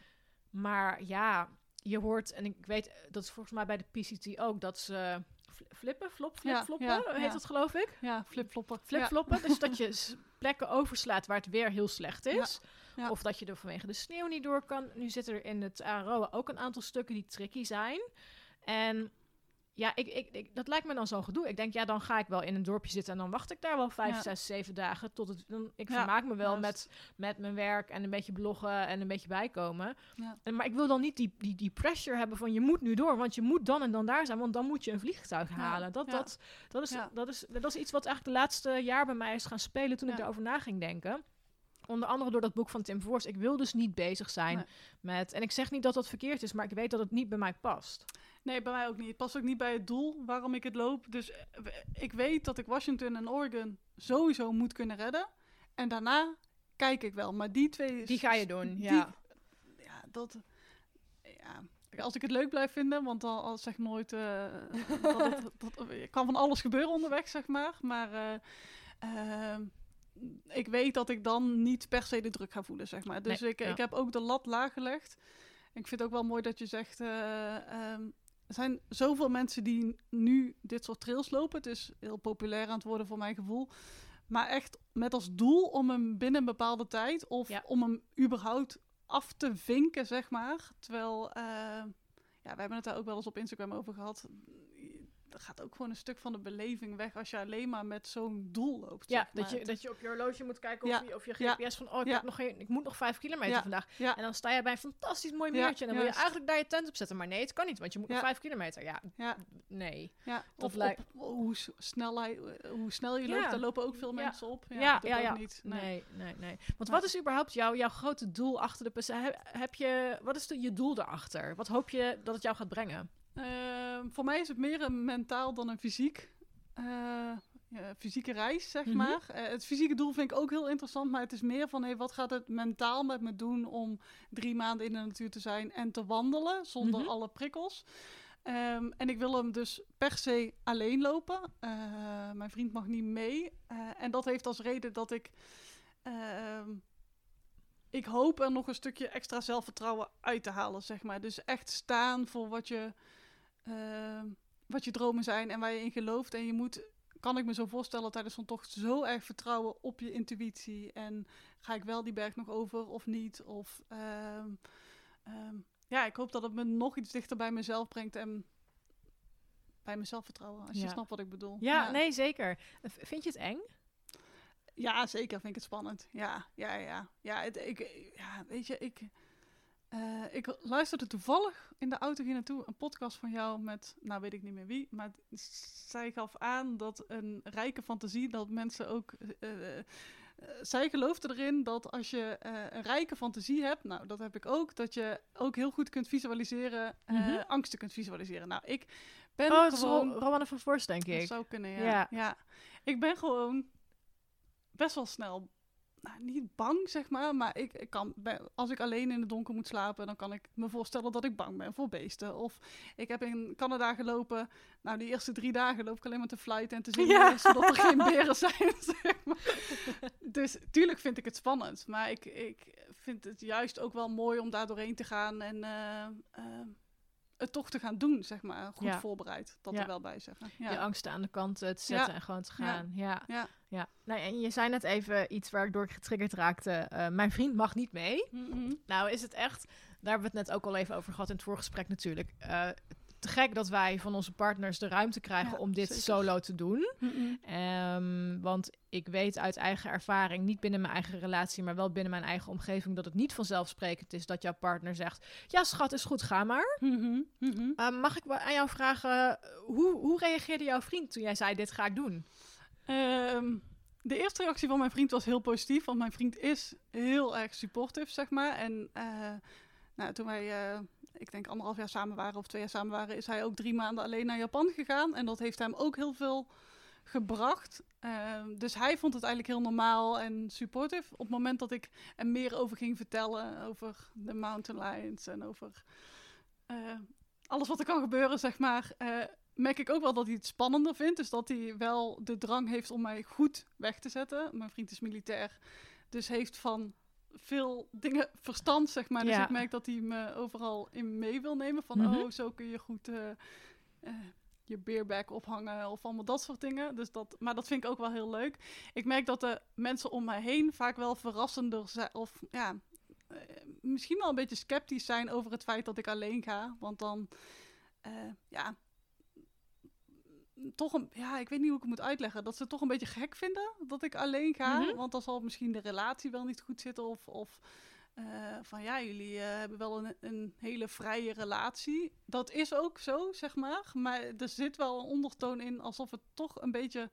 Maar ja, je hoort, en ik weet, dat is volgens mij bij de PCT ook, dat ze fl- flippen, flop, flip, Ja, floppen, ja, heet ja. dat geloof ik? ja, flipfloppen. Flipfloppen, dus dat je plekken overslaat waar het weer heel slecht is. Ja. Of dat je er vanwege de sneeuw niet door kan. Nu zitten er in het Aroa ook een aantal stukken die tricky zijn. En ja, ik, ik, ik, dat lijkt me dan zo'n gedoe. Ik denk, ja, dan ga ik wel in een dorpje zitten en dan wacht ik daar wel vijf, Ja. zes, zeven dagen tot het. Dan, ik Ja, vermaak me wel juist. met, met mijn werk en een beetje bloggen en een beetje bijkomen. Ja. En, maar ik wil dan niet die, die, die pressure hebben van je moet nu door, want je moet dan en dan daar zijn, want dan moet je een vliegtuig halen. Dat, dat, dat, is, dat, is, dat is iets wat eigenlijk de laatste jaar bij mij is gaan spelen toen ik daarover na ging denken. Onder andere door dat boek van Tim Voors. Ik wil dus niet bezig zijn Nee. met. En ik zeg niet dat dat verkeerd is, maar ik weet dat het niet bij mij past. Nee, bij mij ook niet. Het past ook niet bij het doel waarom ik het loop. Dus eh, ik weet dat ik Washington en Oregon sowieso moet kunnen redden. En daarna kijk ik wel. Maar die twee... Die ga je doen, die- ja. Ja, dat... Ja, als ik het leuk blijf vinden, want al, al zeg nooit... eh, dat dat, er kan van alles gebeuren onderweg, zeg maar. Maar eh, ehm, ik weet dat ik dan niet per se de druk ga voelen, zeg maar. Dus Nee, ik, ja. ik heb ook de lat laag gelegd. Ik vind het ook wel mooi dat je zegt... eh, ehm, er zijn zoveel mensen die nu dit soort trails lopen. Het is heel populair aan het worden voor mijn gevoel. Maar echt met als doel om hem binnen een bepaalde tijd... of Ja. om hem überhaupt af te vinken, zeg maar. Terwijl, eh, ja, we hebben het daar ook wel eens op Instagram over gehad. Er gaat ook gewoon een stuk van de beleving weg als je alleen maar met zo'n doel loopt. Ja, zeg dat je, dat je op je horloge moet kijken Ja, of, je, of je ja, GPS van, oh, ik, ja. heb nog geen, ik moet nog vijf kilometer vandaag. ja. En dan sta je bij een fantastisch mooi meertje. en dan wil je eigenlijk daar je tent op zetten. Maar nee, het kan niet, want je moet nog vijf kilometer. Ja, Ja. nee. Ja, Dat lijkt- op hoe, snel hij, hoe snel je loopt, daar lopen ook veel mensen op. Ja, Ja, dat ja, niet. Nee. Nee, nee, nee. Want wat is überhaupt jouw, jouw grote doel achter de? Heb, heb je, wat is de, je doel daarachter? Wat hoop je dat het jou gaat brengen? Ehm, voor mij is het meer een mentaal dan een fysiek. eh, ja, fysieke reis, zeg Mhm. maar. Eh, het fysieke doel vind ik ook heel interessant, maar het is meer van, hey, wat gaat het mentaal met me doen om drie maanden in de natuur te zijn en te wandelen zonder Mhm. alle prikkels. Ehm, en ik wil hem dus per se alleen lopen. Eh, mijn vriend mag niet mee. En dat heeft als reden dat ik. ehm, ik hoop er nog een stukje extra zelfvertrouwen uit te halen, zeg maar. Dus echt staan voor wat je, ehm, wat je dromen zijn en waar je in gelooft. En je moet, kan ik me zo voorstellen, tijdens zo'n tocht zo erg vertrouwen op je intuïtie. En ga ik wel die berg nog over of niet? Of ehm, ehm, ja, ik hoop dat het me nog iets dichter bij mezelf brengt en bij mezelf vertrouwen. Als je snapt wat ik bedoel. Ja, nee, zeker. Vind je het eng? Ja, zeker vind ik het spannend. Ja, ja, ja. Ja, het, ik, ja weet je, ik, eh, ik luisterde toevallig in de auto hier naartoe een podcast van jou met, nou weet ik niet meer wie, maar zij gaf aan dat een rijke fantasie, dat mensen ook, eh, eh, zij geloofde erin dat als je een rijke fantasie hebt, nou dat heb ik ook, dat je ook heel goed kunt visualiseren, Mhm. angsten kunt visualiseren. Nou, ik ben Oh, gewoon... Ro van Voorst, denk Dat ik. zou kunnen, ja. Ja. ja. Ik ben gewoon best wel snel, nou, niet bang zeg maar, maar ik, ik kan, als ik alleen in het donker moet slapen, dan kan ik me voorstellen dat ik bang ben voor beesten. Of ik heb in Canada gelopen, nou die eerste drie dagen loop ik alleen maar te fluiten en te zingen, Ja. zodat er geen beren zijn. Zeg maar. Dus tuurlijk vind ik het spannend, maar ik, ik vind het juist ook wel mooi om daar doorheen te gaan en eh, eh, het toch te gaan doen, zeg maar, goed Ja. voorbereid, dat Ja. er wel bij zeggen. Ja. Je angsten aan de kant eh, te zetten en gewoon te gaan. Ja. Ja. Nou, en je zei net even iets waardoor ik getriggerd raakte. eh, mijn vriend mag niet mee. Mhm. Nou is het echt, daar hebben we het net ook al even over gehad in het voorgesprek natuurlijk. eh, te gek dat wij van onze partners de ruimte krijgen Ja, om dit zeker. solo te doen. Ehm, want ik weet uit eigen ervaring, niet binnen mijn eigen relatie, maar wel binnen mijn eigen omgeving, dat het niet vanzelfsprekend is dat jouw partner zegt: Ja, schat, is goed, ga maar. Mhm. Mhm. Ehm, mag ik aan jou vragen, hoe, hoe reageerde jouw vriend toen jij zei: Dit ga ik doen? Ehm, de eerste reactie van mijn vriend was heel positief, want mijn vriend is heel erg supportive, zeg maar. En eh, nou, toen wij, eh, ik denk anderhalf jaar samen waren of twee jaar samen waren, is hij ook drie maanden alleen naar Japan gegaan. En dat heeft hem ook heel veel gebracht. Ehm, dus hij vond het eigenlijk heel normaal en supportive. Op het moment dat ik er meer over ging vertellen, over de mountain lions en over eh, alles wat er kan gebeuren, zeg maar, eh, merk ik ook wel dat hij het spannender vindt. Dus dat hij wel de drang heeft om mij goed weg te zetten. Mijn vriend is militair, dus heeft van veel dingen verstand, zeg maar. Dus Ja. ik merk dat hij me overal in mee wil nemen. Van, Mhm. oh, zo kun je goed eh, eh, je beerback ophangen of allemaal dat soort dingen. Dus dat, maar dat vind ik ook wel heel leuk. Ik merk dat de mensen om mij heen vaak wel verrassender zijn. Of ja, eh, misschien wel een beetje sceptisch zijn over het feit dat ik alleen ga. Want dan, ja, toch een, ja, ik weet niet hoe ik het moet uitleggen, dat ze het toch een beetje gek vinden dat ik alleen ga. Mhm. Want dan zal misschien de relatie wel niet goed zitten of, of eh, van ja, jullie eh, hebben wel een, een hele vrije relatie. Dat is ook zo, zeg maar. Maar er zit wel een ondertoon in alsof het toch een beetje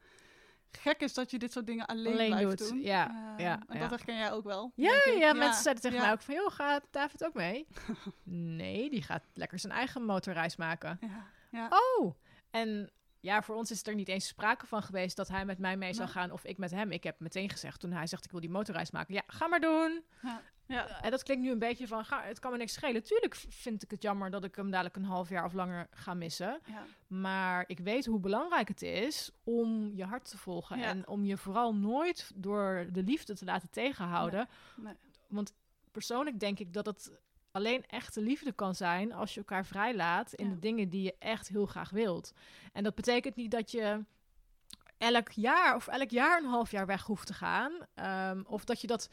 gek is dat je dit soort dingen alleen, Alleen blijft doet, doen. ja, Eh, ja, en ja. dat herken jij ook wel. Ja, ja, mensen zeiden tegen mij ook van, joh, gaat David ook mee? nee, die gaat lekker zijn eigen motorreis maken. Ja, ja. Oh, en ja, voor ons is er niet eens sprake van geweest dat hij met mij mee zou gaan of ik met hem. Ik heb meteen gezegd toen hij zegt ik wil die motorreis maken. Ja, ga maar doen. ja, ja. En dat klinkt nu een beetje van, ga, het kan me niks schelen. Tuurlijk vind ik het jammer dat ik hem dadelijk een half jaar of langer ga missen. ja. Maar ik weet hoe belangrijk het is om je hart te volgen. Ja. En om je vooral nooit door de liefde te laten tegenhouden. Nee, Want persoonlijk denk ik dat het alleen echte liefde kan zijn als je elkaar vrijlaat in Ja. de dingen die je echt heel graag wilt. En dat betekent niet dat je elk jaar of elk jaar een half jaar weg hoeft te gaan. Ehm, of dat je dat.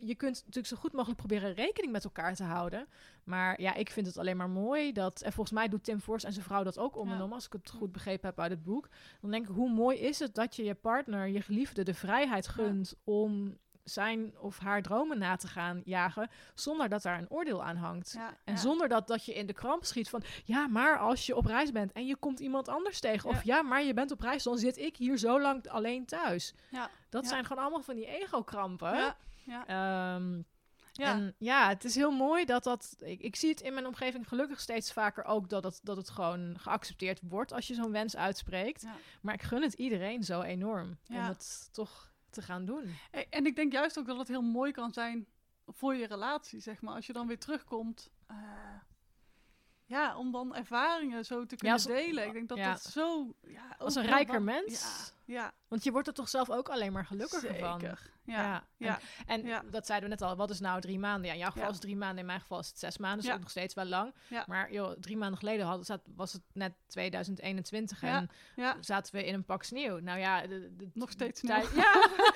Je kunt natuurlijk zo goed mogelijk proberen rekening met elkaar te houden. Maar ja, ik vind het alleen maar mooi dat. En volgens mij doet Tim Force en zijn vrouw dat ook om en Ja. om, als ik het goed begrepen heb uit het boek. Dan denk ik, hoe mooi is het dat je je partner, je geliefde, de vrijheid gunt om zijn of haar dromen na te gaan jagen. zonder dat daar een oordeel aan hangt. ja, En ja. zonder dat, dat je in de kramp schiet van... ja, maar als je op reis bent en je komt iemand anders tegen... Ja. of ja, maar je bent op reis, dan zit ik hier zo lang alleen thuis. Ja, Dat zijn gewoon allemaal van die ego-krampen. ja, ja. Ehm, Ja. En ja, het is heel mooi dat dat... Ik, ik zie het in mijn omgeving gelukkig steeds vaker ook... dat het, dat het gewoon geaccepteerd wordt als je zo'n wens uitspreekt. Ja. Maar ik gun het iedereen zo enorm Ja. het toch te gaan doen. En ik denk juist ook dat het heel mooi kan zijn voor je relatie, zeg maar. Als je dan weer terugkomt. eh, ja, om dan ervaringen zo te kunnen als- delen. Ik denk dat ja. dat zo... Ja, Als een rijker mens. Ja, Want je wordt er toch zelf ook alleen maar gelukkiger van. zeker. Ja, Ja, ja. En Ja. dat zeiden we net al, wat is nou drie maanden? Ja, in jouw geval is het drie maanden, in mijn geval is het zes maanden, dus Ja. ook nog steeds wel lang. Maar joh, drie maanden geleden was het net 2021 Ja. en zaten we in een pak sneeuw. Nou ja, de, de- Nog steeds tijd- Ja.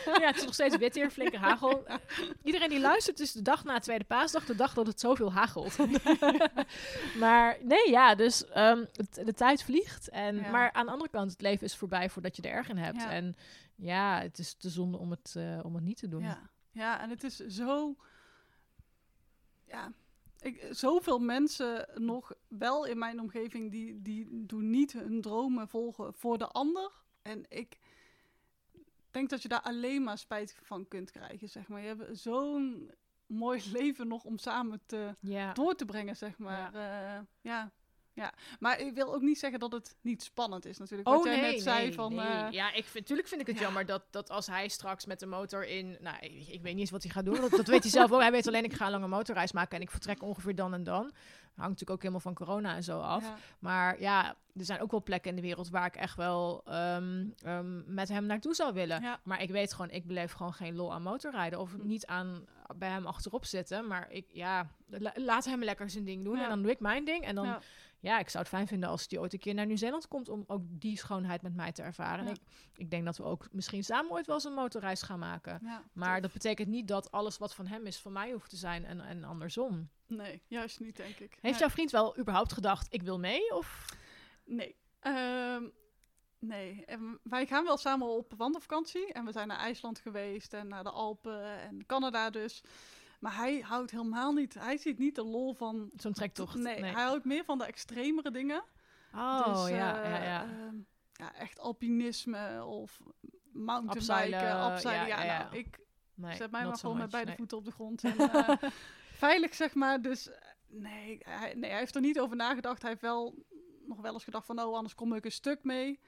ja, het is nog steeds wit hier, flinke hagel. Iedereen die luistert, is de dag na Tweede Paasdag de dag dat het zoveel hagelt. maar nee, ja, dus ehm, het- de tijd vliegt. En. Maar aan de andere kant, het leven is voorbij voordat je er erg in hebt. Ja. En ja, het is te zonde om het, eh, om het niet te doen. Ja, ja, en het is zo. Ja, ik, zoveel mensen nog wel in mijn omgeving die, die doen niet hun dromen volgen voor de ander. En ik denk dat je daar alleen maar spijt van kunt krijgen, zeg maar. Je hebt zo'n mooi leven nog om samen te, Ja. door te brengen, zeg maar. Ja. ja. Ja, maar ik wil ook niet zeggen dat het niet spannend is natuurlijk. Wat jij net zei van... Oh, nee. eh, ja, ik vind, tuurlijk vind ik het ja. jammer dat, dat als hij straks met de motor in... Nou, ik, ik weet niet eens wat hij gaat doen. Dat, dat weet hij zelf ook. Hij weet alleen, ik ga een lange motorreis maken en ik vertrek ongeveer dan en dan. Hangt natuurlijk ook helemaal van corona en zo af. ja, Maar ja, er zijn ook wel plekken in de wereld waar ik echt wel ehm, ehm, met hem naartoe zou willen. Ja. Maar ik weet gewoon, ik beleef gewoon geen lol aan motorrijden. Of Hm. niet aan bij hem achterop zitten. Maar ik, ja, la- laat hem lekker zijn ding doen. En dan doe ik mijn ding. En dan ja. ik zou het fijn vinden als hij ooit een keer naar Nieuw-Zeeland komt om ook die schoonheid met mij te ervaren. Ja. Ik, ik denk dat we ook misschien samen ooit wel eens een motorreis gaan maken. ja, Maar tof. dat betekent niet dat alles wat van hem is van mij hoeft te zijn en, en andersom. Nee, juist niet, denk ik. Heeft Nee. jouw vriend wel überhaupt gedacht, ik wil mee? Of? Nee. Ehm, nee. En wij gaan wel samen op wandelvakantie. En we zijn naar IJsland geweest en naar de Alpen en Canada dus. Maar hij houdt helemaal niet... Hij ziet niet de lol van... Zo'n trektocht? Nee, hij houdt meer van de extremere dingen. Oh, dus, ja, eh, ja, ja. ehm, ja, echt alpinisme of mountainbiken, ja, Ja, ja, nou, ja. ik Nee, zet mij maar so gewoon met much, beide nee. voeten op de grond. En, eh, veilig, zeg maar. Dus eh, nee hij, nee, hij heeft er niet over nagedacht. Hij heeft wel nog wel eens gedacht van, oh, anders kom ik een stuk mee.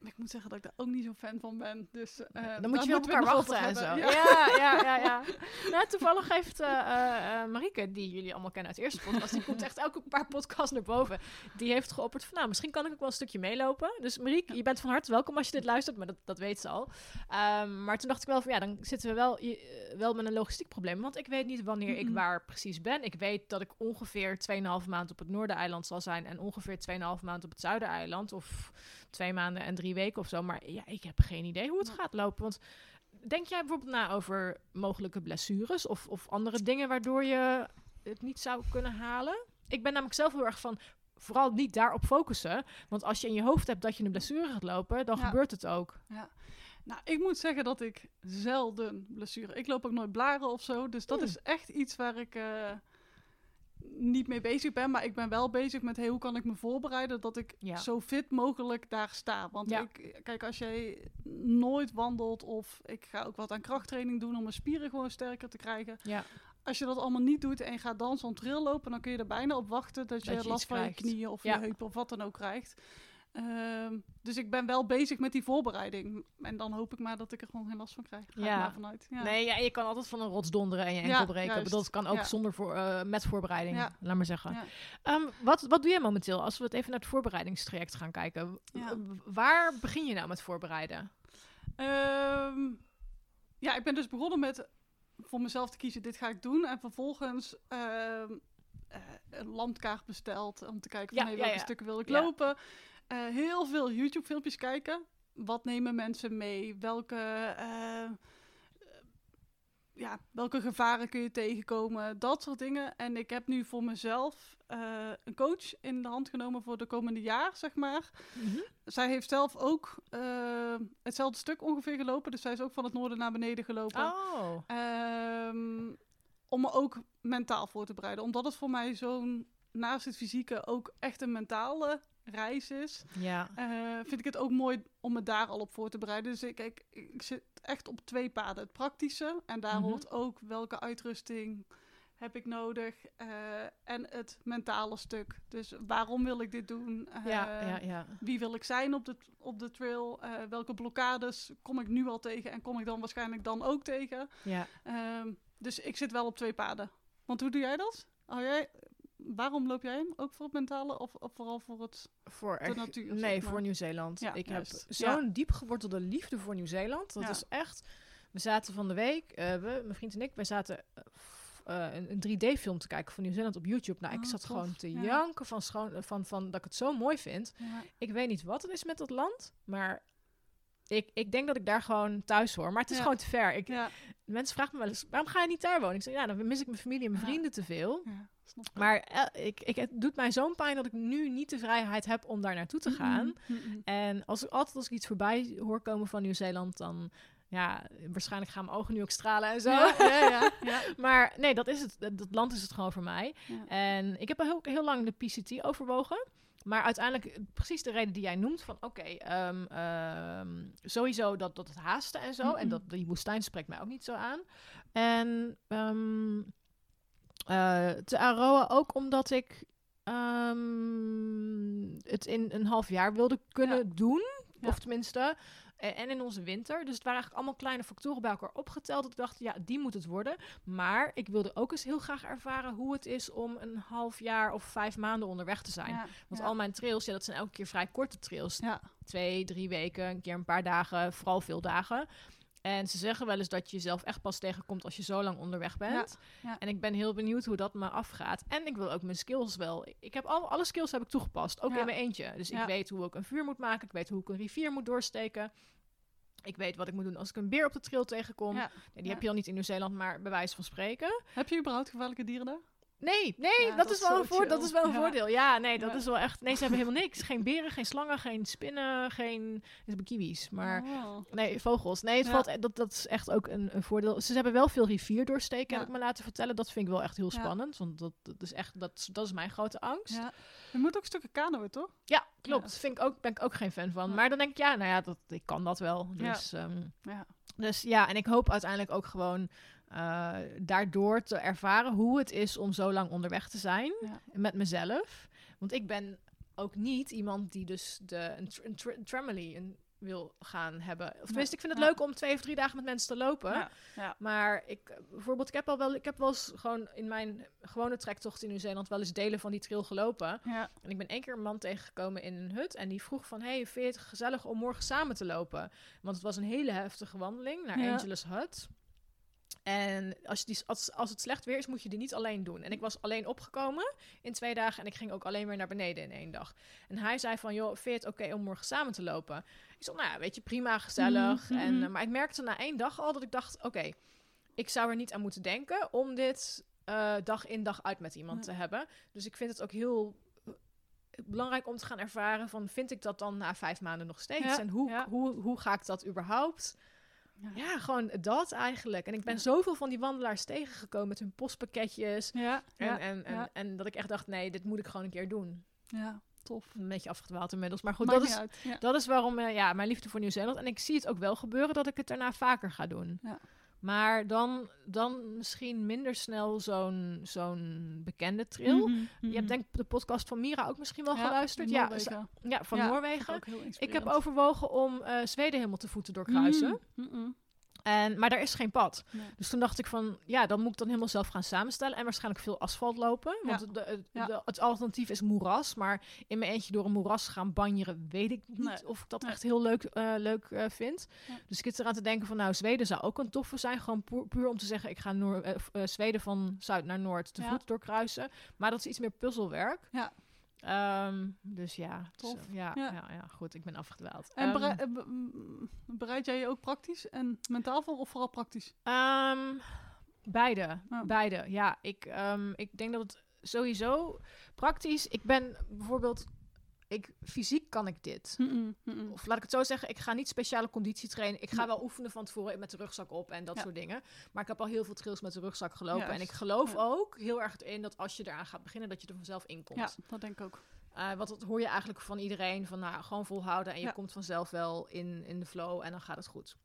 Maar ik moet zeggen dat ik daar ook niet zo fan van ben. Dus, eh, Dan moet je weer op moeten we elkaar wachten en zo. Ja, ja, ja. ja, Nou, toevallig heeft eh eh, eh, Marieke, die jullie allemaal kennen uit de eerste podcast, die komt echt elke paar podcasts naar boven. Die heeft geopperd van, nou, misschien kan ik ook wel een stukje meelopen. Dus Marieke, je bent van harte welkom als je dit luistert, maar dat, dat weet ze al. Ehm, maar toen dacht ik wel van, ja, dan zitten we wel, wel met een logistiek probleem. Want ik weet niet wanneer ik waar precies ben. Ik weet dat ik ongeveer 2,5 maand op het Noordereiland zal zijn en ongeveer 2,5 maand op het Zuidereiland. Of twee maanden en drie weken of zo. Maar ja, ik heb geen idee hoe het gaat lopen. Want denk jij bijvoorbeeld na over mogelijke blessures of, of andere dingen waardoor je het niet zou kunnen halen? Ik ben namelijk zelf heel erg van vooral niet daarop focussen. Want als je in je hoofd hebt dat je een blessure gaat lopen, dan Ja. gebeurt het ook. Nou, ik moet zeggen dat ik zelden blessure. Ik loop ook nooit blaren of zo. Dus dat Hmm. is echt iets waar ik eh, niet mee bezig ben. Maar ik ben wel bezig met hey, hoe kan ik me voorbereiden dat ik Ja. zo fit mogelijk daar sta. Want Ja. ik, kijk, als jij nooit wandelt of ik ga ook wat aan krachttraining doen om mijn spieren gewoon sterker te krijgen. Ja. Als je dat allemaal niet doet en je gaat dansen om trail lopen, dan kun je er bijna op wachten dat je, Dat je last van je knieën of je heupen of wat dan ook krijgt. Ehm, dus ik ben wel bezig met die voorbereiding. En dan hoop ik maar dat ik er gewoon geen last van krijg. Ga ik Ja. maar vanuit. Ja. Nee, ja, je kan altijd van een rots donderen en je enkel Ja, breken. Maar. Dat kan ook zonder voor, eh, met voorbereiding, laat maar zeggen. Ehm, wat, wat doe je momenteel als we het even naar het voorbereidingstraject gaan kijken? Waar begin je nou met voorbereiden? Ehm, ja, ik ben dus begonnen met voor mezelf te kiezen, dit ga ik doen. En vervolgens eh, een landkaart besteld om te kijken van Ja, hey, welke ja. stukken wil ik Ja. lopen. Eh, heel veel YouTube filmpjes kijken. Wat nemen mensen mee? Welke, eh, ja, welke gevaren kun je tegenkomen? Dat soort dingen. En ik heb nu voor mezelf eh, een coach in de hand genomen voor de komende jaar, zeg maar zij heeft zelf ook hetzelfde stuk ongeveer gelopen. Dus zij is ook van het noorden naar beneden gelopen. Oh, Ehm, om me ook mentaal voor te bereiden. Omdat het voor mij zo'n, naast het fysieke, ook echt een mentale reis is. ja. eh, vind ik het ook mooi om me daar al op voor te bereiden. Dus ik, ik, ik zit echt op twee paden. Het praktische. En daar Mhm. hoort ook welke uitrusting heb ik nodig. eh, en het mentale stuk. Dus waarom wil ik dit doen? Ja, Eh, ja, ja. wie wil ik zijn op de, op de trail? Welke blokkades kom ik nu al tegen en kom ik dan waarschijnlijk dan ook tegen? ja. Ehm, dus ik zit wel op twee paden. Want hoe doe jij dat? Oh, jij, waarom loop jij hem? Ook voor het mentale of, of vooral voor het... Voor De echt, natuur, nee, zeg maar. voor Nieuw-Zeeland. Ja, ik juist. heb zo'n diep gewortelde liefde voor Nieuw-Zeeland. Dat Ja. is echt... We zaten van de week, eh, we, mijn vriend en ik, wij zaten eh, eh, een, een 3D-film te kijken van Nieuw-Zeeland op YouTube. Nou, ik Oh, zat tof. gewoon te Ja. janken van, schoon, van, van dat ik het zo mooi vind. Ja, Ik weet niet wat het is met dat land, maar ik, ik denk dat ik daar gewoon thuis hoor. Maar het is Ja. gewoon te ver. Ik, ja, Mensen vragen me wel eens, waarom ga je niet daar wonen? Ik zeg, ja, dan mis ik mijn familie en mijn Ja. vrienden te veel. Maar eh, ik, ik, het doet mij zo'n pijn dat ik nu niet de vrijheid heb om daar naartoe te gaan. Mm, mm, mm. En als ik altijd als ik iets voorbij hoor komen van Nieuw-Zeeland, dan ja, waarschijnlijk gaan mijn ogen nu ook stralen en zo. Ja, ja, ja, ja. Maar nee, dat is het. Dat land is het gewoon voor mij. En ik heb heel, heel lang de PCT overwogen. Maar uiteindelijk eh, precies de reden die jij noemt van oké, ehm, ehm, sowieso dat, dat het haaste en zo. En dat die woestijn spreekt mij ook niet zo aan. En eh, te Aroa ook omdat ik het in een half jaar wilde kunnen Ja. doen. Of tenminste, en in onze winter. Dus het waren eigenlijk allemaal kleine factoren bij elkaar opgeteld. Dat ik dacht, ja, die moet het worden. Maar ik wilde ook eens heel graag ervaren hoe het is om een half jaar of vijf maanden onderweg te zijn. Ja, Want ja. al mijn trails, ja, dat zijn elke keer vrij korte trails. Ja, Twee, drie weken, een keer een paar dagen, vooral veel dagen. En ze zeggen wel eens dat je jezelf echt pas tegenkomt als je zo lang onderweg bent. ja. En ik ben heel benieuwd hoe dat me afgaat. En ik wil ook mijn skills wel. Ik heb al, alle skills heb ik toegepast, ook Ja. in mijn eentje. Dus ik weet hoe ik een vuur moet maken. Ik weet hoe ik een rivier moet doorsteken. Ik weet wat ik moet doen als ik een beer op de trail tegenkom. Nee, die heb je al niet in Nieuw-Zeeland, maar bij wijze van spreken. Heb je überhaupt gevaarlijke dieren daar? Nee, nee, Ja, dat, dat is wel een dat is wel een Ja. voordeel. Ja, nee, dat Ja. is wel echt. Nee, ze hebben helemaal niks. Geen beren, geen slangen, geen spinnen, geen. Ze hebben kiwis, maar Oh. nee, vogels. Nee, het Ja. valt, e- dat, dat is echt ook een, een voordeel. Ze hebben wel veel rivier doorsteken, Ja. heb ik me laten vertellen. Dat vind ik wel echt heel Ja. spannend, want dat, dat is echt dat, is- dat is mijn grote angst. Ja, Ja. Je moet ook stukken kanoën, toch? klopt. Ja. Vind ik ook, ben ik ook geen fan van. Ja. Maar dan denk ik, ja, nou ja, dat, ik kan dat wel. Ja. Dus ehm, Ja. dus ja, en ik hoop uiteindelijk ook gewoon eh, daardoor te ervaren hoe het is om zo lang onderweg te zijn Ja. met mezelf. Want ik ben ook niet iemand die dus de, een, tr- een, tr- een Tramily een, wil gaan hebben. Of tenminste, ik vind het Ja. leuk om twee of drie dagen met mensen te lopen. Ja. Maar ik, bijvoorbeeld, ik heb al wel, ik heb wel eens gewoon in mijn gewone trektocht in Nieuw-Zeeland wel eens delen van die trail gelopen. En ik ben één keer een man tegengekomen in een hut. En die vroeg van, hey, vind je het gezellig om morgen samen te lopen? Want het was een hele heftige wandeling naar. Angelus Hut. En als, die, als, als het slecht weer is, moet je die niet alleen doen. En ik was alleen opgekomen in twee dagen. En ik ging ook alleen weer naar beneden in één dag. En hij zei van, joh, vind je het oké om morgen samen te lopen? Ik zei, nou ja, weet je, prima, gezellig. Mhm, en, mhm. eh, maar ik merkte na één dag al dat ik dacht, oké, ik zou er niet aan moeten denken om dit eh, dag in dag uit met iemand Ja. te hebben. Dus ik vind het ook heel belangrijk om te gaan ervaren van vind ik dat dan na vijf maanden nog steeds? Ja, en hoe, ja. hoe, hoe ga ik dat überhaupt? Ja. Ja, gewoon dat eigenlijk. En ik ben Ja. zoveel van die wandelaars tegengekomen met hun postpakketjes. Ja, En, en, en, en dat ik echt dacht, nee, dit moet ik gewoon een keer doen. ja, tof. Een beetje afgedwaald inmiddels. Maar goed, Maakt dat is, dat is waarom, eh, ja, mijn liefde voor Nieuw-Zeeland. En ik zie het ook wel gebeuren dat ik het daarna vaker ga doen. Ja. Maar dan, dan misschien minder snel zo'n zo'n bekende trail. Mhm, Je mhm. hebt denk ik de podcast van Mira ook misschien wel Ja, geluisterd. Ja, ja, van Ja, Noorwegen. Ik heb overwogen om eh, Zweden helemaal te voeten doorkruisen. Mhm, mhm. En, maar daar is geen pad. Nee. Dus toen dacht ik van, ja, dan moet ik dan helemaal zelf gaan samenstellen. En waarschijnlijk veel asfalt lopen. Want Ja. de, de- Ja. de- het alternatief is moeras. Maar in mijn eentje door een moeras gaan banjeren, weet ik niet Nee. of ik dat Nee. echt heel leuk, eh, leuk eh, vind. Dus ik zit eraan te denken van, nou, Zweden zou ook een toffe zijn. Gewoon puur, puur om te zeggen, ik ga Noor, eh, Zweden van zuid naar noord te Ja. voet doorkruisen. Maar dat is iets meer puzzelwerk. Ja. Ehm, dus ja, Tof. zo- ja, Ja. ja. Ja, goed, ik ben afgedwaald. En Ehm, berei- eh, be- bereid jij je ook praktisch en mentaal voor of vooral praktisch? Ehm, beide. Beide. Ja, ik, ik denk dat het sowieso praktisch. Ik ben bijvoorbeeld. Ik, fysiek kan ik dit. Of laat ik het zo zeggen, ik ga niet speciale conditie trainen. Ik ga wel oefenen van tevoren met de rugzak op en dat Ja. soort dingen. Maar ik heb al heel veel trails met de rugzak gelopen. En ik geloof Ja. ook heel erg in dat als je eraan gaat beginnen, dat je er vanzelf in komt. Ja, dat denk ik ook. Eh, want dat hoor je eigenlijk van iedereen. Van nou, gewoon volhouden en je Ja. komt vanzelf wel in, in de flow en dan gaat het goed.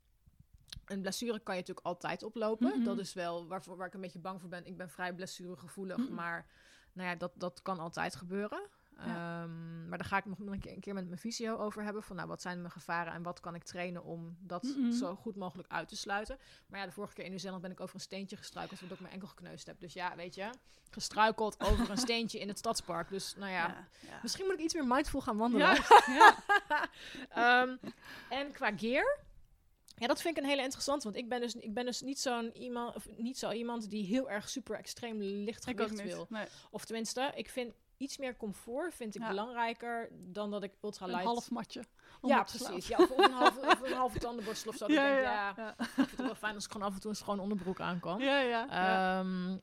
Een blessure kan je natuurlijk altijd oplopen. Dat is wel waarvoor, waar ik een beetje bang voor ben. Ik ben vrij blessuregevoelig, maar nou ja, dat, dat kan altijd gebeuren. Ja. Ehm, maar daar ga ik nog een keer, een keer met mijn fysio over hebben. Van nou, wat zijn mijn gevaren en wat kan ik trainen om dat zo goed mogelijk uit te sluiten. Maar ja, de vorige keer in Nieuw-Zeeland ben ik over een steentje gestruikeld, waardoor ik mijn enkel gekneusd heb. Dus ja, weet je, gestruikeld over een steentje in het stadspark. Dus nou ja, ja. ja. Misschien moet ik iets meer mindful gaan wandelen. Ehm, en qua gear. Ja, dat vind ik een hele interessante. Want ik ben dus, ik ben dus niet, zo'n iemand, of niet zo iemand die heel erg super extreem licht Ik ook gewicht niet. wil. Nee, Of tenminste, ik vind iets meer comfort vind ik Ja. belangrijker dan dat ik ultra een light... half matje. ja, precies. Ja, of, of een halve, of een halve tandenborstel of zo. Ja, ik denk, ja, ik vind het wel fijn als ik gewoon af en toe een schoon onderbroek aankan. Ja, ja. ja. Ehm,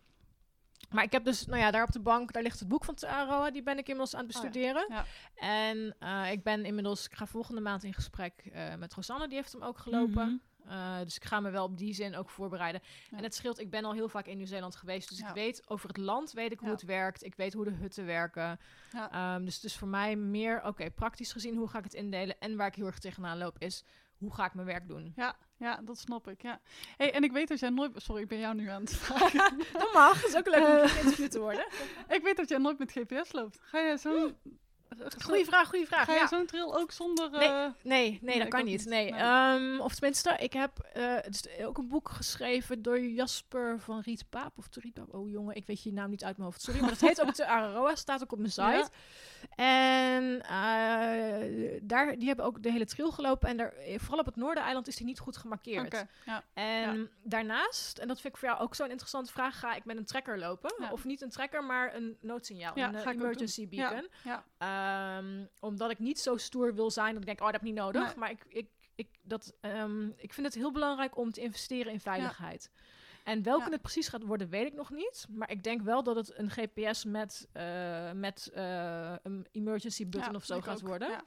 maar ik heb dus, nou ja, daar op de bank, daar ligt het boek van Aroa. Die ben ik inmiddels aan het Oh ja, bestuderen. ja. En eh, ik ben inmiddels, ik ga volgende maand in gesprek eh, met Rosanne, die heeft hem ook gelopen. Mhm. Eh, dus ik ga me wel op die zin ook voorbereiden. Ja. En het scheelt, ik ben al heel vaak in Nieuw-Zeeland geweest. Dus ik weet over het land, weet ik hoe het werkt. Ik weet hoe de hutten werken. Ja. Ehm, dus het is voor mij meer, oké, praktisch gezien, hoe ga ik het indelen? En waar ik heel erg tegenaan loop is, hoe ga ik mijn werk doen? Ja, ja, dat snap ik. Ja. Hey, en ik weet dat jij nooit. Sorry, ik ben jou nu aan het vragen. Dat mag, dat is ook leuk om Eh. geïnterviewd te worden. ik weet dat jij nooit met GPS loopt. Ga je zo'n. Goeie vraag, goede vraag. Ga je Ja. zo'n trail ook zonder. Nee, eh, Nee, nee, Nee, dat kan niet. Nee. Nee. Ehm, of tenminste, ik heb eh, is ook een boek geschreven door Jasper van Riet Paap. Of de Riet Paap. Oh jongen, ik weet je naam niet uit mijn hoofd. Sorry, maar dat heet ook de Araroa. Staat ook op mijn site. En eh, daar, die hebben ook de hele trail gelopen. En daar, vooral op het Noordereiland is die niet goed gemarkeerd. Oké, ja. En daarnaast, en dat vind ik voor jou ook zo'n interessante vraag, ga ik met een trekker lopen? Of niet een trekker, maar een noodsignaal, Ja, een emergency beacon. Ehm, omdat ik niet zo stoer wil zijn dat ik denk, oh, dat heb ik niet nodig. Nee. Maar ik, ik, ik, dat, ehm, ik vind het heel belangrijk om te investeren in veiligheid. En welke Ja. het precies gaat worden, weet ik nog niet. Maar ik denk wel dat het een GPS met, eh, met eh, een emergency button Ja, of zo gaat ook, worden. Ja.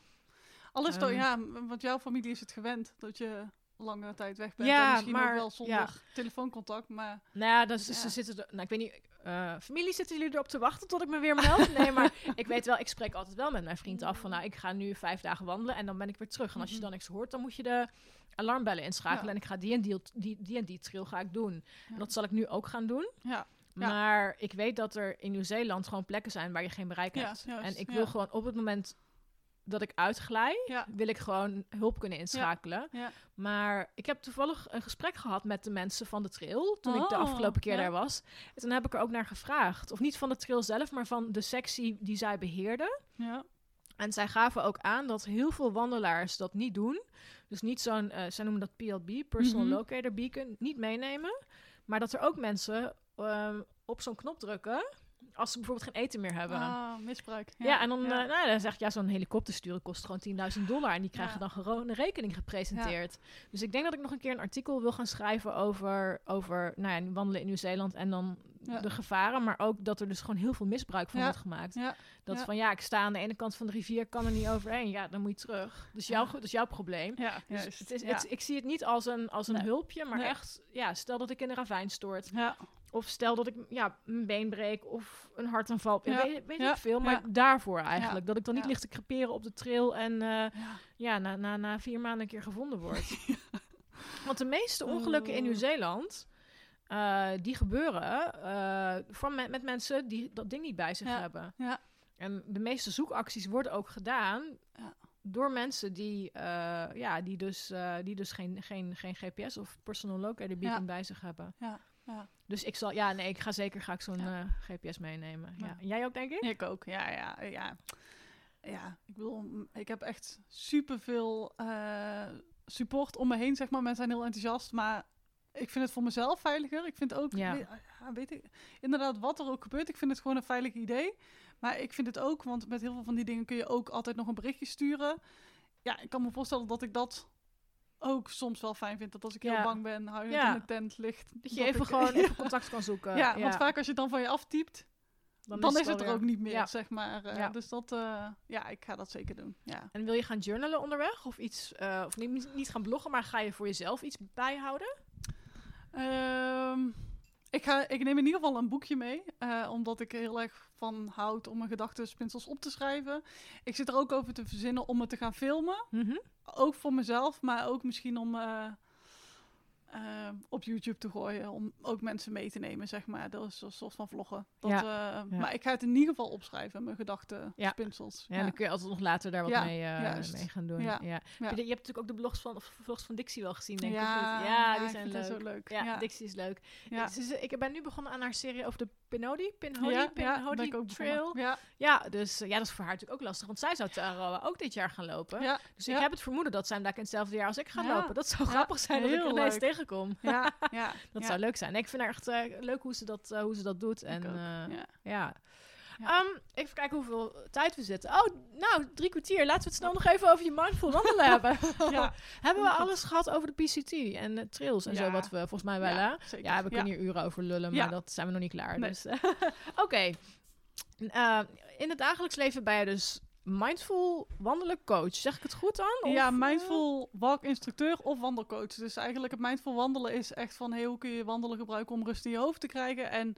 Al is het ook- Ehm. ja, want jouw familie is het gewend dat je lange tijd weg bent. Ja, en misschien maar- ook wel zonder telefooncontact, maar Nou ja, dus, ze zitten er, nou, ik weet niet, eh, familie zitten jullie erop te wachten tot ik me weer meld? Nee, maar ik weet wel, ik spreek altijd wel met mijn vriend af van, nou, ik ga nu vijf dagen wandelen en dan ben ik weer terug. En als je Mhm. dan niks hoort, dan moet je de alarmbellen inschakelen Ja. en ik ga die en die, die, die en die trail ga ik doen. Ja. En dat zal ik nu ook gaan doen. ja. Ja. Maar ik weet dat er in Nieuw-Zeeland gewoon plekken zijn waar je geen bereik Ja, hebt. juist, en ik ja. wil gewoon op het moment dat ik uitglij, Ja. wil ik gewoon hulp kunnen inschakelen. Ja. Maar ik heb toevallig een gesprek gehad met de mensen van de trail toen ik de Oh, afgelopen keer daar was. En toen heb ik er ook naar gevraagd. Of niet van de trail zelf, maar van de sectie die zij beheerden. Ja. En zij gaven ook aan dat heel veel wandelaars dat niet doen. Dus niet zo'n, eh zij noemen dat PLB, Personal Mhm. Locator Beacon, niet meenemen. Maar dat er ook mensen ehm, op zo'n knop drukken als ze bijvoorbeeld geen eten meer hebben. Ah, misbruik. Ja, en dan, eh, nou, dan zeg ik, ja, zo'n helikopter sturen kost gewoon 10.000 dollar. En die krijgen Ja. dan gewoon een rekening gepresenteerd. Dus ik denk dat ik nog een keer een artikel wil gaan schrijven over, over nou ja, wandelen in Nieuw-Zeeland. En dan de gevaren, maar ook dat er dus gewoon heel veel misbruik van wordt gemaakt. Dat van, ja, ik sta aan de ene kant van de rivier, kan er niet overheen. Ja, dan moet je terug. Dus jouw, dat is jouw probleem. Ja, Dus het is, het- ik zie het niet als een, als een Nee. hulpje, maar Nee. echt, ja, stel dat ik in een ravijn stort. ja. Of stel dat ik ja, mijn been breek of een hartaanval. Ja. Weet, weet Ja. ik veel, maar Ja. daarvoor eigenlijk. Dat ik dan niet ligt te creperen op de trail en eh, Ja. na, na, na vier maanden een keer gevonden wordt. Want de meeste ongelukken in Oh. Nieuw-Zeeland, eh, die gebeuren eh, van me- met mensen die dat ding niet bij zich hebben. Ja. En de meeste zoekacties worden ook gedaan door mensen die, ja, die dus, die dus geen, geen, geen GPS of personal locator beacon Ja. bij zich hebben. Ja. Ja. Dus ik zal, ja, nee, ik ga zeker ga ik zo'n Ja. eh, GPS meenemen. Ja. Jij ook, denk ik? Ik ook, ja, ja, ja. Ja, ik bedoel, m- ik heb echt superveel eh support om me heen, zeg maar. Mensen zijn heel enthousiast, maar ik vind het voor mezelf veiliger. Ik vind ook, Ja. weet, ja, weet ik, inderdaad, wat er ook gebeurt, ik vind het gewoon een veilig idee. Maar ik vind het ook, want met heel veel van die dingen kun je ook altijd nog een berichtje sturen. Ja, ik kan me voorstellen dat ik dat ook soms wel fijn vind. Dat als ik Ja. heel bang ben, hou je Ja. in de tent ligt. Dat je even ik- gewoon even contact kan zoeken. ja, want vaak als je dan van je aftypt, dan, is het er ook niet meer, zeg maar. Eh. Dus dat, eh, ja, ik ga dat zeker doen. Ja. En wil je gaan journalen onderweg? Of iets, eh, of niet, niet gaan bloggen, maar ga je voor jezelf iets bijhouden? Ehm, ik, ga, ik neem in ieder geval een boekje mee, eh, omdat ik er heel erg van houd om mijn gedachtenspinsels op te schrijven. Ik zit er ook over te verzinnen om het te gaan filmen. Ook voor mezelf, maar ook misschien om eh, eh, op YouTube te gooien. Om ook mensen mee te nemen, zeg maar. Dat is een soort van vloggen. Dat, Ja, eh, ja. Maar ik ga het in ieder geval opschrijven, mijn gedachtenspinsels. Ja, dan kun je altijd nog later daar wat Ja, mee, eh, mee gaan doen. Ja. Ja, Ja. ja. Je, je hebt natuurlijk ook de blogs van, of vlogs van Dixie wel gezien, denk ik. ja, ja, die zijn leuk. zo leuk. Ja, Ja, Dixie is leuk. ja. Ik ben nu begonnen aan haar serie over de Pinodi, ja, ja, ben ik ook Trail. Ja, Ja, dus ja, dat is voor haar natuurlijk ook lastig, want zij zou Taro ook dit jaar gaan lopen. ja, Dus ik ja. heb het vermoeden dat zij hem daar in hetzelfde jaar als ik ga Ja. lopen. Dat zou Ja, grappig zijn dat ik heel er ja, ja. Dat ja. zou leuk zijn. Ik vind haar echt eh, leuk hoe ze dat, eh, hoe ze dat doet. En eh, ja. Ehm, even kijken hoeveel tijd we zitten. Oh, nou, drie kwartier. Laten we het snel nog even over je mindful wandelen hebben. Ja. hebben we Goed. alles gehad over de PCT en de trails en zo, wat we volgens mij wel? Ja, zeker. Ja, we kunnen hier uren over lullen, maar dat zijn we nog niet klaar. Nee. Dus, Oké. In het dagelijks leven ben je dus mindful wandelen coach. Zeg ik het goed dan? Of, Ja, eh, mindful walk instructeur of wandelcoach. Dus eigenlijk het mindful wandelen is echt van hey, hoe kun je wandelen gebruiken om rust in je hoofd te krijgen. En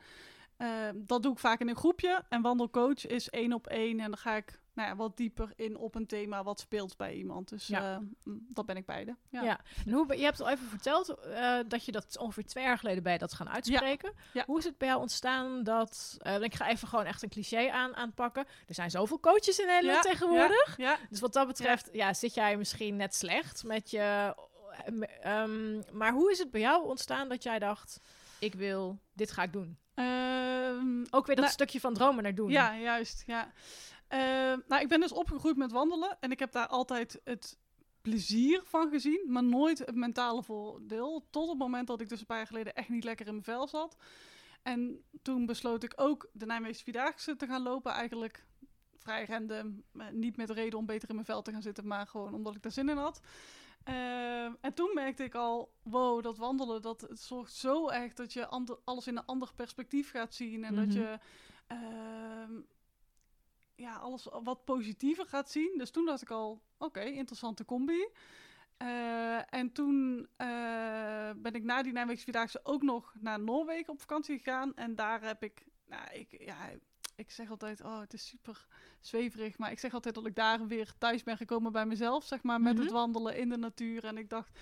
eh, dat doe ik vaak in een groepje. En wandelcoach is één op één. En dan ga ik nou ja, wat dieper in op een thema wat speelt bij iemand. Dus Ja. eh, mm, dat ben ik beide. Ja. Ja. En hoe, je hebt al even verteld eh, dat je dat ongeveer twee jaar geleden bij dat gaan uitspreken. Ja. Hoe is het bij jou ontstaan dat... eh, ik ga even gewoon echt een cliché aan, aanpakken. Er zijn zoveel coaches in Nederland Ja, tegenwoordig. Ja, Dus wat dat betreft ja. zit jij misschien net slecht met je... ehm, maar hoe is het bij jou ontstaan dat jij dacht... Ik wil, dit ga ik doen. Ehm, Ook weer dat Nou, stukje van dromen naar doen. Ja, juist. Ja. Ehm, nou, ik ben dus opgegroeid met wandelen en ik heb daar altijd het plezier van gezien, maar nooit het mentale voordeel. Tot het moment dat ik dus een paar jaar geleden echt niet lekker in mijn vel zat. En toen besloot ik ook de Nijmeegse Vierdaagse te gaan lopen. Eigenlijk vrij random. eh, Niet met reden om beter in mijn vel te gaan zitten, maar gewoon omdat ik er zin in had. Ehm, en toen merkte ik al, wow, dat wandelen, dat het zorgt zo echt dat je alles in een ander perspectief gaat zien. En dat Mhm. je ehm, ja, alles wat positiever gaat zien. Dus toen dacht ik al, oké, interessante combi. Eh, en toen eh, ben ik na die Nijmeegse Vierdaagse ook nog naar Noorwegen op vakantie gegaan. En daar heb ik, nou, ik, ja, ik zeg altijd, oh, het is super zweverig. Maar ik zeg altijd dat ik daar weer thuis ben gekomen bij mezelf, zeg maar, met Mhm. het wandelen in de natuur. En ik dacht,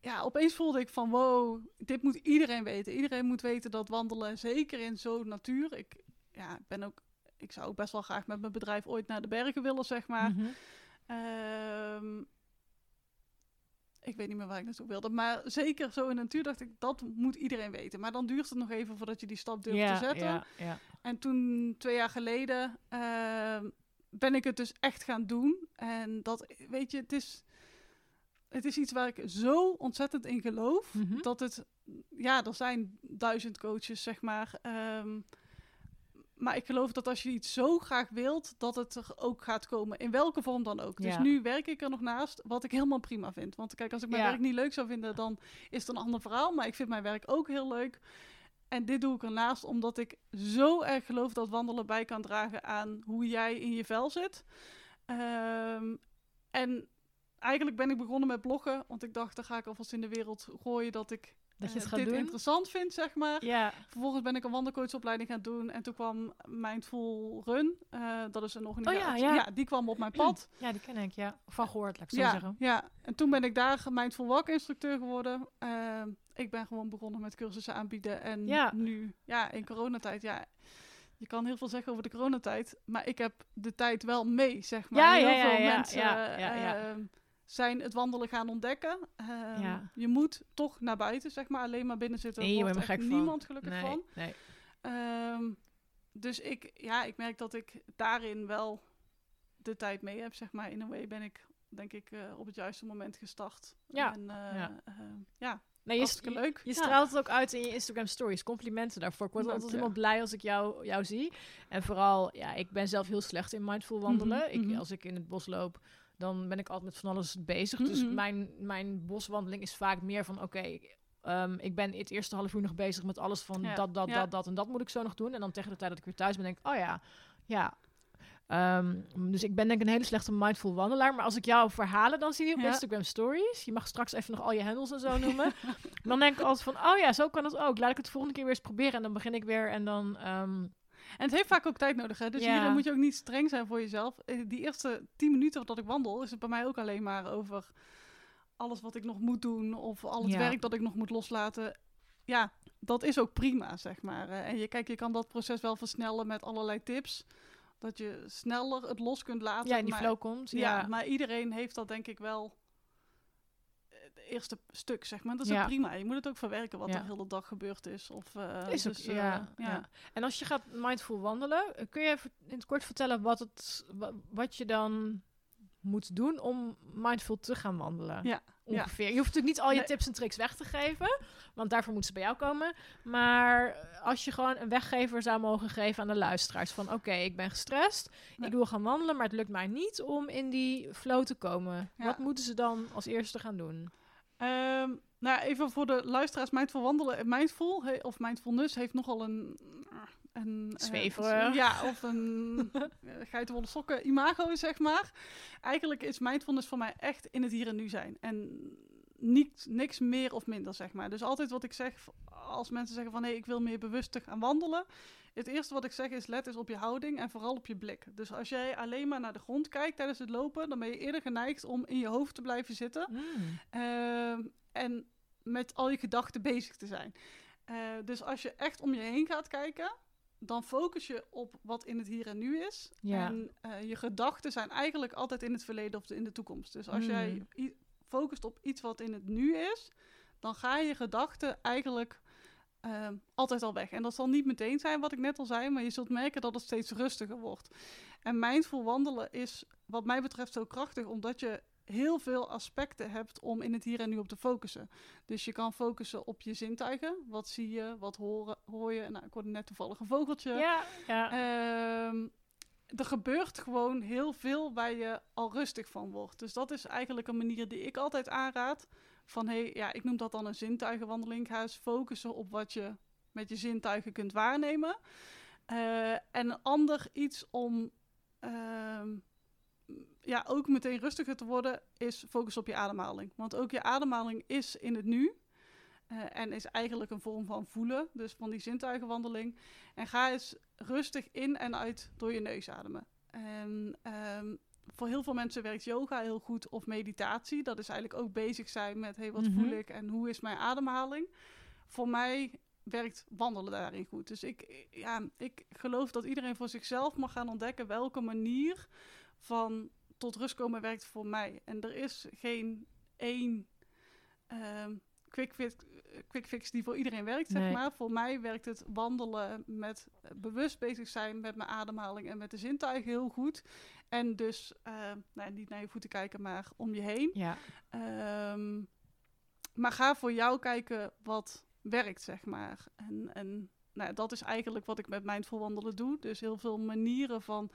ja, opeens voelde ik van, wow, dit moet iedereen weten. Iedereen moet weten dat wandelen, zeker in zo'n natuur. Ik ja, ik ben ook, ik zou ook best wel graag met mijn bedrijf ooit naar de bergen willen, zeg maar. Mhm. Ehm, ik weet niet meer waar ik naartoe wilde. Maar zeker zo in de natuur dacht ik, dat moet iedereen weten. Maar dan duurt het nog even voordat je die stap durft te zetten. En toen, twee jaar geleden, ehm, ben ik het dus echt gaan doen. En dat, weet je, het is, het is iets waar ik zo ontzettend in geloof. Mhm. Dat het, ja, er zijn duizend coaches, zeg maar. ehm, maar ik geloof dat als je iets zo graag wilt, dat het er ook gaat komen. In welke vorm dan ook. Dus Ja. nu werk ik er nog naast, wat ik helemaal prima vind. Want kijk, als ik mijn Ja. werk niet leuk zou vinden, dan is het een ander verhaal. Maar ik vind mijn werk ook heel leuk. En dit doe ik ernaast omdat ik zo erg geloof dat wandelen bij kan dragen aan hoe jij in je vel zit. Ehm, en eigenlijk ben ik begonnen met bloggen, want ik dacht, dan ga ik alvast in de wereld gooien dat ik Dat je eh, het gaat dit doen. interessant vind, zeg maar. Ja, Vervolgens ben ik een wandelcoachopleiding gaan doen en toen kwam Mindful Run. eh, dat is een organisatie. ja. die kwam op mijn pad. ja, die ken ik, ja. Van gehoord, laat ik zo ja, zeggen. ja, en toen ben ik daar Mindful Walk instructeur geworden. Eh, ik ben gewoon begonnen met cursussen aanbieden en Ja. nu, ja, in coronatijd, ja. Je kan heel veel zeggen over de coronatijd, maar ik heb de tijd wel mee, zeg maar. Ja, heel ja, ja, veel ja, mensen ja, ja, ja. ehm, zijn het wandelen gaan ontdekken. Ehm, Ja. Je moet toch naar buiten, zeg maar. Alleen maar binnen zitten Nee, je wordt er echt van. niemand gelukkig nee, van. Nee. Ehm, dus ik, ja, ik merk dat ik daarin wel de tijd mee heb, zeg maar. In een way ben ik, denk ik, eh, op het juiste moment gestart. Ja, En, eh, ja. ehm, ja, nee je, leuk. je Ja. straalt het ook uit in je Instagram stories. Complimenten daarvoor. Ik word Dank altijd helemaal blij als ik jou, jou zie. En vooral, ja, ik ben zelf heel slecht in mindful wandelen. Mhm, ik, mhm. als ik in het bos loop, dan ben ik altijd met van alles bezig. Dus Mhm. mijn, mijn boswandeling is vaak meer van, oké... ehm, ik ben het eerste half uur nog bezig met alles van Ja, dat, dat, ja. dat, dat en dat moet ik zo nog doen. En dan tegen de tijd dat ik weer thuis ben, denk ik, oh ja, ja. Ehm, dus ik ben denk ik een hele slechte mindful wandelaar. Maar als ik jouw verhalen dan zie op Ja. Instagram stories, je mag straks even nog al je handles en zo noemen. dan denk ik altijd van, oh ja, zo kan het ook. Laat ik het de volgende keer weer eens proberen. En dan begin ik weer en dan... ehm, En het heeft vaak ook tijd nodig, hè? Dus Ja. hier moet je ook niet streng zijn voor jezelf. Eh, Die eerste tien minuten dat ik wandel, is het bij mij ook alleen maar over alles wat ik nog moet doen of al het Ja. werk dat ik nog moet loslaten. Ja, dat is ook prima, zeg maar. En je, kijk, je kan dat proces wel versnellen met allerlei tips. Dat je sneller het los kunt laten. ja, in die maar, flow komt. Ja, Ja, maar iedereen heeft dat denk ik wel eerste stuk, zeg maar. Dat is Ja. ook prima. Je moet het ook verwerken wat Ja. er heel de dag gebeurd is. Of, eh, is dus, eh, ja, ja. En als je gaat mindful wandelen, eh, kun je even in het kort vertellen wat, het, wa- wat je dan moet doen om mindful te gaan wandelen? Ja. Ongeveer. Je hoeft natuurlijk niet al je Nee. tips en tricks weg te geven, want daarvoor moeten ze bij jou komen. Maar als je gewoon een weggever zou mogen geven aan de luisteraars van oké, ik ben gestrest, Nee. ik wil gaan wandelen, maar het lukt mij niet om in die flow te komen. Ja. Wat moeten ze dan als eerste gaan doen? Ehm, nou, even voor de luisteraars. Mindful wandelen en mindful, he- of mindfulness, heeft nogal een... een eh, ja, of een uh, geitenwolle sokken imago, zeg maar. Eigenlijk is mindfulness voor mij echt in het hier en nu zijn. En niet, niks meer of minder, zeg maar. Dus altijd wat ik zeg, als mensen zeggen van... hé, ik wil meer bewust gaan wandelen... Het eerste wat ik zeg is let eens op je houding en vooral op je blik. Dus als jij alleen maar naar de grond kijkt tijdens het lopen... dan ben je eerder geneigd om in je hoofd te blijven zitten... Mm. Ehm, en met al je gedachten bezig te zijn. Eh, dus als je echt om je heen gaat kijken, dan focus je op wat in het hier en nu is. Ja. En eh, je gedachten zijn eigenlijk altijd in het verleden of in de toekomst. Dus als Hmm. jij i- focust op iets wat in het nu is, dan gaan je gedachten eigenlijk ehm, altijd al weg. En dat zal niet meteen zijn wat ik net al zei, maar je zult merken dat het steeds rustiger wordt. En mindful wandelen is wat mij betreft zo krachtig, omdat je heel veel aspecten hebt om in het hier en nu op te focussen. Dus je kan focussen op je zintuigen. Wat zie je, wat horen, hoor je? Nou, ik hoorde net toevallig een vogeltje. Ja, ja. Ehm, er gebeurt gewoon heel veel waar je al rustig van wordt. Dus dat is eigenlijk een manier die ik altijd aanraad. Van hey, ja, ik noem dat dan een zintuigenwandeling. Ga eens focussen op wat je met je zintuigen kunt waarnemen. Eh, en een ander iets om ehm, ja, ook meteen rustiger te worden, is focus op je ademhaling. Want ook je ademhaling is in het nu. eh, en is eigenlijk een vorm van voelen, dus van die zintuigenwandeling. En ga eens rustig in en uit door je neus ademen. En ehm, voor heel veel mensen werkt yoga heel goed of meditatie. Dat is eigenlijk ook bezig zijn met hey, wat Mhm. voel ik en hoe is mijn ademhaling. Voor mij werkt wandelen daarin goed. Dus ik, ja, ik geloof dat iedereen voor zichzelf mag gaan ontdekken welke manier van tot rust komen werkt voor mij. En er is geen één ehm, quick, fix, quick fix die voor iedereen werkt, zeg Nee. maar. Voor mij werkt het wandelen met bewust bezig zijn met mijn ademhaling en met de zintuigen heel goed. En dus eh, nou, niet naar je voeten kijken, maar om je heen. ja. Ehm, maar ga voor jou kijken wat werkt, zeg maar. En, en nou, dat is eigenlijk wat ik met mindful wandelen doe. Dus heel veel manieren van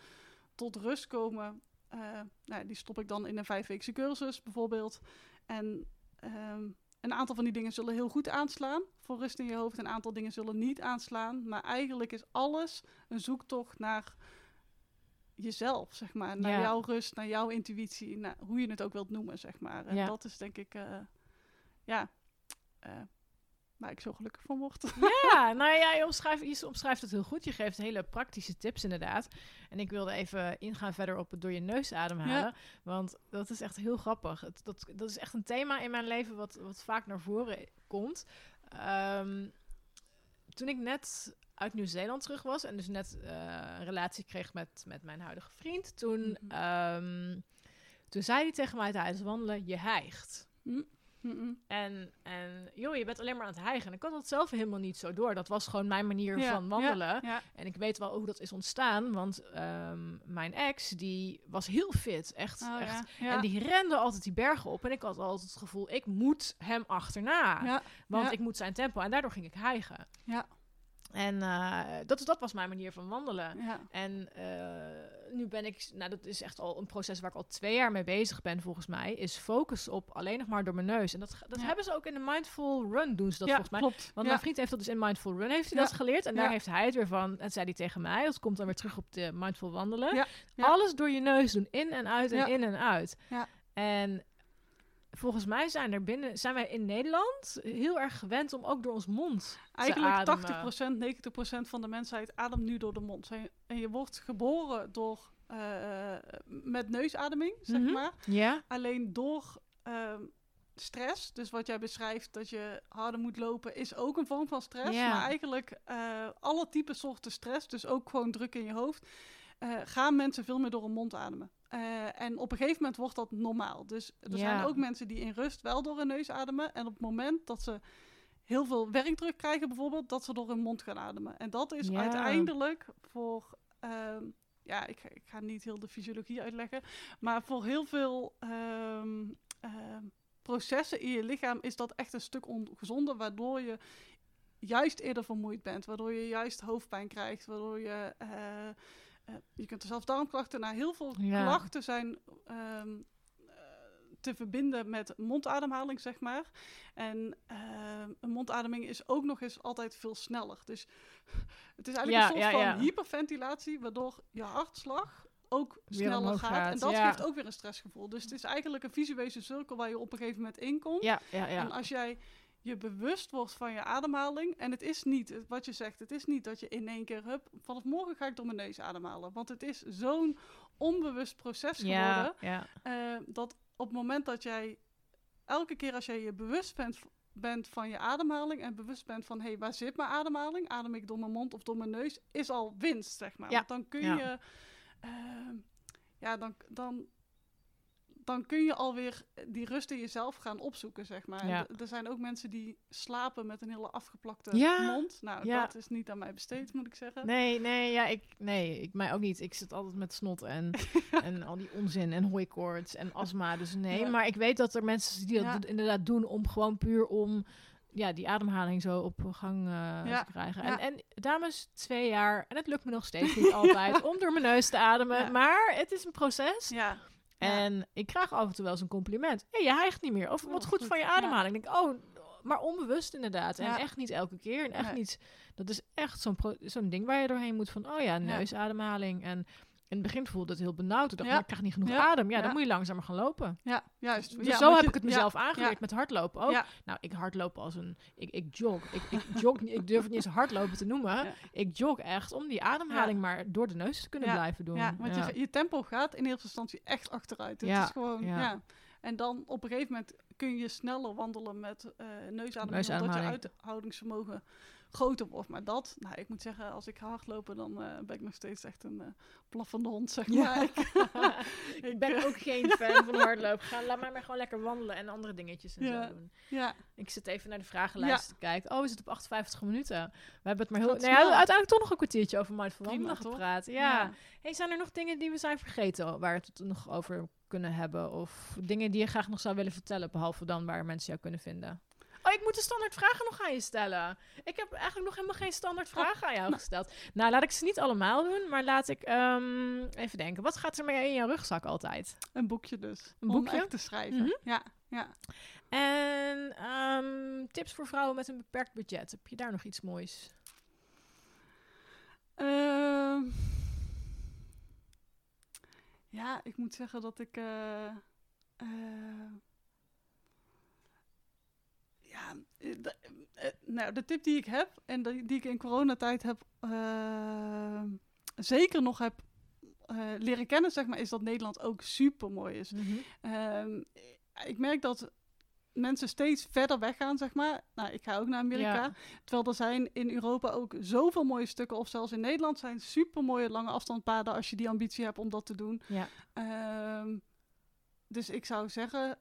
tot rust komen. eh, nou, die stop ik dan in een vijfweekse cursus bijvoorbeeld. En ehm, een aantal van die dingen zullen heel goed aanslaan voor rust in je hoofd. Een aantal dingen zullen niet aanslaan. Maar eigenlijk is alles een zoektocht naar jezelf, zeg maar. Naar Ja. jouw rust, naar jouw intuïtie. Naar hoe je het ook wilt noemen, zeg maar. En Ja. dat is denk ik, eh, ja, eh, waar ik zo gelukkig van word. Ja, nou ja, je omschrijft, je omschrijft het heel goed. Je geeft hele praktische tips inderdaad. En ik wilde even ingaan verder op het door je neus ademhalen. Ja. Want dat is echt heel grappig. Het, dat, dat is echt een thema in mijn leven wat, wat vaak naar voren komt. Ehm, toen ik net uit Nieuw-Zeeland terug was en dus net eh, een relatie kreeg met, met mijn huidige vriend, toen, Mhm. ehm, toen zei hij tegen mij tijdens wandelen, je hijgt. En, en joh, je bent alleen maar aan het hijgen. En ik had dat zelf helemaal niet zo door. Dat was gewoon mijn manier Ja, van wandelen. Ja, En ik weet wel hoe dat is ontstaan. Want ehm, mijn ex, die was heel fit. Echt. Oh, echt. En die rende altijd die bergen op. En ik had altijd het gevoel, ik moet hem achterna. Want ik moet zijn tempo. En daardoor ging ik hijgen. Ja. En eh, dat, dat was mijn manier van wandelen. Ja. En eh, nu ben ik, nou dat is echt al een proces waar ik al twee jaar mee bezig ben volgens mij, is focus op alleen nog maar door mijn neus. En dat, dat Ja. hebben ze ook in de Mindful Run doen ze dat ja, volgens mij. klopt. Want mijn vriend heeft dat dus in Mindful Run heeft hij dat geleerd. En daar heeft hij het weer van. En zei hij tegen mij, dat komt dan weer terug op de Mindful wandelen. Alles door je neus doen, in en uit en in en uit. Ja. En volgens mij zijn er binnen, zijn wij in Nederland heel erg gewend om ook door ons mond Eigenlijk te ademen. 80%, 90% van de mensheid ademt nu door de mond. En je wordt geboren door, eh, met neusademing, zeg Mhm. maar. Alleen door ehm, stress, dus wat jij beschrijft dat je harder moet lopen, is ook een vorm van stress. Maar eigenlijk eh, alle type soorten stress, dus ook gewoon druk in je hoofd, eh, gaan mensen veel meer door hun mond ademen. Eh, en op een gegeven moment wordt dat normaal. Dus er Ja. zijn ook mensen die in rust wel door hun neus ademen. En op het moment dat ze heel veel werkdruk krijgen bijvoorbeeld, dat ze door hun mond gaan ademen. En dat is Ja. uiteindelijk voor... ehm, ja, ik, ga- ik ga niet heel de fysiologie uitleggen. Maar voor heel veel ehm, ehm, processen in je lichaam is dat echt een stuk ongezonder. Waardoor je juist eerder vermoeid bent. Waardoor je juist hoofdpijn krijgt. Waardoor je... eh, eh, je kunt er zelfs darmklachten naar. Heel veel Ja. klachten zijn ehm, eh, te verbinden met mondademhaling, zeg maar. En ehm, een mondademing is ook nog eens altijd veel sneller. Dus het is eigenlijk Ja, een soort van hyperventilatie, waardoor je hartslag ook sneller gaat. gaat, En dat geeft ook weer een stressgevoel. Dus het is eigenlijk een visueuze cirkel waar je op een gegeven moment in komt. En als jij je bewust wordt van je ademhaling. En het is niet, wat je zegt, het is niet dat je in één keer, hup, vanaf morgen ga ik door mijn neus ademhalen. Want het is zo'n onbewust proces geworden. ja, ja. eh, dat op het moment dat jij, elke keer als jij je bewust bent, bent van je ademhaling. En bewust bent van, hé, hey, waar zit mijn ademhaling? Adem ik door mijn mond of door mijn neus? Is al winst, zeg maar. Ja, Want dan kun je, ehm, ja, dan... dan dan kun je alweer die rust in jezelf gaan opzoeken, zeg maar. Ja. Er zijn ook mensen die slapen met een hele afgeplakte Ja, mond. Nou, ja. dat is niet aan mij besteed, moet ik zeggen. Nee, nee, ja, ik, nee, ik mij ook niet. Ik zit altijd met snot en, en al die onzin en hooikoorts en astma. Dus nee, maar ik weet dat er mensen die dat inderdaad doen om gewoon puur om ja, die ademhaling zo op gang eh, Ja, te krijgen. ja. En, en dames, twee jaar, en het lukt me nog steeds niet altijd om door mijn neus te ademen. Maar het is een proces. Ja, En ik krijg af en toe wel eens een compliment. Hé, je hijgt niet meer. Of Oh, wat goed, goed. van je ademhaling. Ik denk, oh, maar onbewust inderdaad. En echt niet elke keer. En echt niet... Dat is echt zo'n zo'n ding waar je doorheen moet van... Oh ja, neusademhaling. En in het begin voelde het heel benauwd. Ik dacht, Ja. ik krijg niet genoeg Ja. adem. Ja, dan moet je langzamer gaan lopen. ja, juist. Dus zo heb je- ik het mezelf aangeleerd met hardlopen ook. Nou, ik hardloop als een... Ik, ik jog. Ik, ik jog niet, ik durf het niet eens hardlopen te noemen. Ik jog echt om die ademhaling maar door de neus te kunnen blijven doen. Ja, want Je, je tempo gaat in eerste instantie echt achteruit. Het Ja, is gewoon, ja. En dan op een gegeven moment kun je sneller wandelen met eh neusademing, omdat je Neusademhaling. uithoudingsvermogen groter wordt. Maar dat, nou, ik moet zeggen, als ik ga hardlopen, dan eh, ben ik nog steeds echt een eh blaffende hond, zeg Ja. maar. ik ben ook geen fan van hardlopen. Ga, laat mij maar gewoon lekker wandelen en andere dingetjes en Ja. zo doen. Ja, Ik zit even naar de vragenlijst te kijken. Oh, we zitten op 58 minuten. We hebben het maar heel... Nou snel. uiteindelijk toch nog een kwartiertje over mindful wandelen gepraat. Ja. Ja. Hey, zijn er nog dingen die we zijn vergeten waar we het nog over kunnen hebben? Of dingen die je graag nog zou willen vertellen, behalve dan waar mensen jou kunnen vinden? Oh ik moet de standaard vragen nog aan je stellen. Ik heb eigenlijk nog helemaal geen standaard vragen aan jou gesteld. Nou, laat ik ze niet allemaal doen, maar laat ik ehm, even denken. Wat gaat er mee in jouw rugzak altijd? Een boekje dus. Een Om boekje? echt te schrijven. Mhm. Ja, ja. En ehm, tips voor vrouwen met een beperkt budget. Heb je daar nog iets moois? Ehm, ja, ik moet zeggen dat ik. eh, eh, ja, eh, de, eh, nou, de tip die ik heb en die, die ik in coronatijd heb eh, zeker nog heb leren kennen, zeg maar, is dat Nederland ook super mooi is. Ehm, ik merk dat mensen steeds verder weggaan, zeg maar. Nou, ik ga ook naar Amerika. Ja. Terwijl er zijn in Europa ook zoveel mooie stukken, of zelfs in Nederland zijn super mooie lange afstandpaden als je die ambitie hebt om dat te doen. Ja. Ehm, dus ik zou zeggen,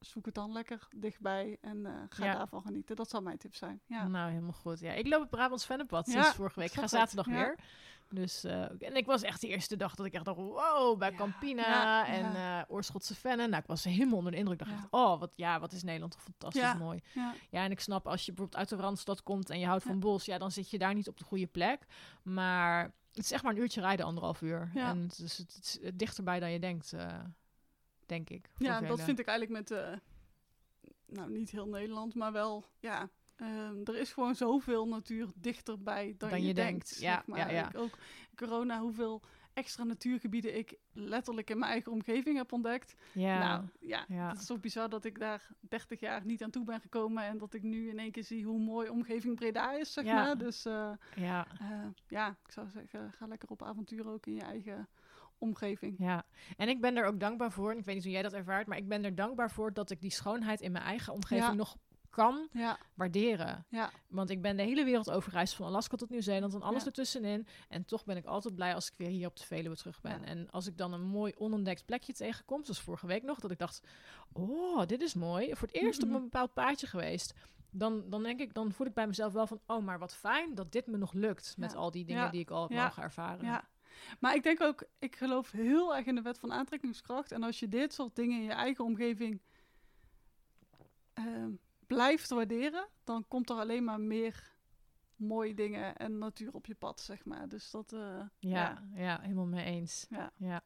zoek het dan lekker dichtbij en eh, ga Ja. daarvan genieten. Dat zou mijn tip zijn. Ja. Nou, helemaal goed. Ja, ik loop het Brabants Vennepad Ja, sinds vorige week. Ik ga zaterdag weer. Dus, eh, en ik was echt de eerste dag dat ik echt dacht, wow, bij Campina en eh Oorschotse Vennen. Nou, ik was helemaal onder de indruk. Ik dacht echt, oh, wat, ja, wat is Nederland toch fantastisch mooi. Ja. Ja, en ik snap als je bijvoorbeeld uit de Randstad komt en je houdt van bos, ja, dan zit je daar niet op de goede plek. Maar het is echt maar een uurtje rijden, anderhalf uur. En het is, het is dichterbij dan je denkt, denk ik. Ja, dat vind ik eigenlijk met, eh, nou niet heel Nederland, maar wel, ja, ehm, er is gewoon zoveel natuur dichterbij dan, Dan je, je denkt. denkt, ja, zeg maar. ja, ja. Ik ook corona, hoeveel extra natuurgebieden ik letterlijk in mijn eigen omgeving heb ontdekt. Ja, Nou, ja, ja. het is toch bizar dat ik daar 30 jaar niet aan toe ben gekomen en dat ik nu in één keer zie hoe mooi omgeving Breda is, zeg Ja. maar. Dus eh, ja. eh, ja, ik zou zeggen, ga lekker op avontuur ook in je eigen omgeving. Ja, en ik ben er ook dankbaar voor. En ik weet niet hoe jij dat ervaart, maar ik ben er dankbaar voor dat ik die schoonheid in mijn eigen omgeving Ja. nog kan Ja, waarderen. ja, Want ik ben de hele wereld overgereisd, van Alaska tot Nieuw-Zeeland en alles Ja. ertussenin. En toch ben ik altijd blij als ik weer hier op de Veluwe terug ben. En als ik dan een mooi onontdekt plekje tegenkom, zoals vorige week nog, dat ik dacht, oh, dit is mooi. Voor het eerst op een bepaald paadje geweest. Dan, dan denk ik, dan voel ik bij mezelf wel van, oh, maar wat fijn dat dit me nog lukt. Met al die dingen die ik al heb Ja. mogen ervaren. ja. Maar ik denk ook, ik geloof heel erg in de wet van aantrekkingskracht. En als je dit soort dingen in je eigen omgeving ehm, blijft waarderen, dan komt er alleen maar meer mooie dingen en natuur op je pad, zeg maar. Dus dat, eh, Ja, ja. helemaal mee eens. Ja. ja.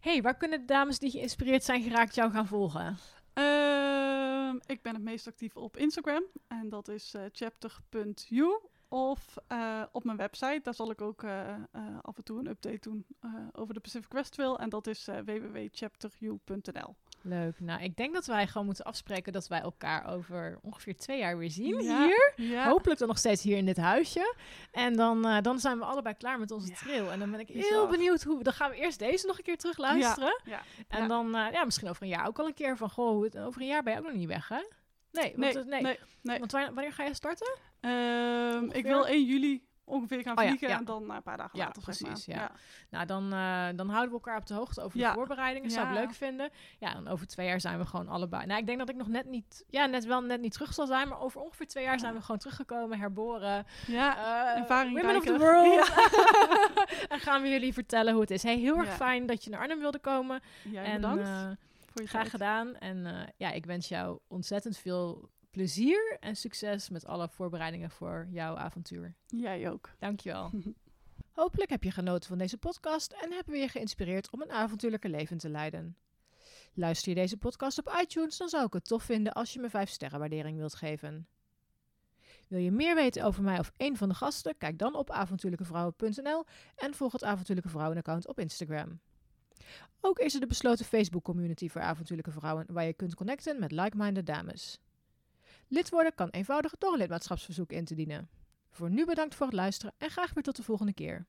hey, waar kunnen de dames die geïnspireerd zijn geraakt jou gaan volgen? Ehm, ik ben het meest actief op Instagram en dat is eh, chapter.you. Of eh, op mijn website, daar zal ik ook eh, eh, af en toe een update doen over de Pacific Crest Trail. En dat is www.chapteru.nl. Leuk. Nou, ik denk dat wij gewoon moeten afspreken dat wij elkaar over ongeveer twee jaar weer zien Ja. hier. Ja. Hopelijk dan nog steeds hier in dit huisje. En dan, dan zijn we allebei klaar met onze Ja. trail. En dan ben ik heel benieuwd hoe... Dan gaan we eerst deze nog een keer terug luisteren. Ja. En dan, ja, misschien over een jaar ook al een keer van... Goh, over een jaar ben je ook nog niet weg, hè? Nee, want, Nee, nee. nee, nee. Want wanneer, wanneer ga je starten? Ehm, ik wil 1 juli ongeveer gaan Oh ja, vliegen ja. en dan een paar dagen Ja, later. zeg precies, maar. ja. Nou, dan, eh, dan houden we elkaar op de hoogte over de voorbereidingen. Zou ik leuk vinden. Ja, en over twee jaar zijn we gewoon allebei. Nou, ik denk dat ik nog net niet... Ja, net wel net niet terug zal zijn. Maar over ongeveer twee jaar zijn we gewoon teruggekomen, herboren. Ja, Eh, ervaring Women of the world. en gaan we jullie vertellen hoe het is. Hey, heel erg fijn dat je naar Arnhem wilde komen. jij en bedankt eh, voor je graag tijd. gedaan. En ja, ik wens jou ontzettend veel plezier en succes met alle voorbereidingen voor jouw avontuur. Jij ook. Dankjewel. Hopelijk heb je genoten van deze podcast en hebben we je geïnspireerd om een avontuurlijke leven te leiden. Luister je deze podcast op iTunes, dan zou ik het tof vinden als je me 5 sterren waardering wilt geven. Wil je meer weten over mij of een van de gasten? Kijk dan op avontuurlijkevrouwen.nl en volg het Avontuurlijke Vrouwen account op Instagram. Ook is er de besloten Facebook community voor avontuurlijke vrouwen waar je kunt connecten met like-minded dames. Lid worden kan eenvoudig door een lidmaatschapsverzoek in te dienen. Voor nu bedankt voor het luisteren en graag weer tot de volgende keer.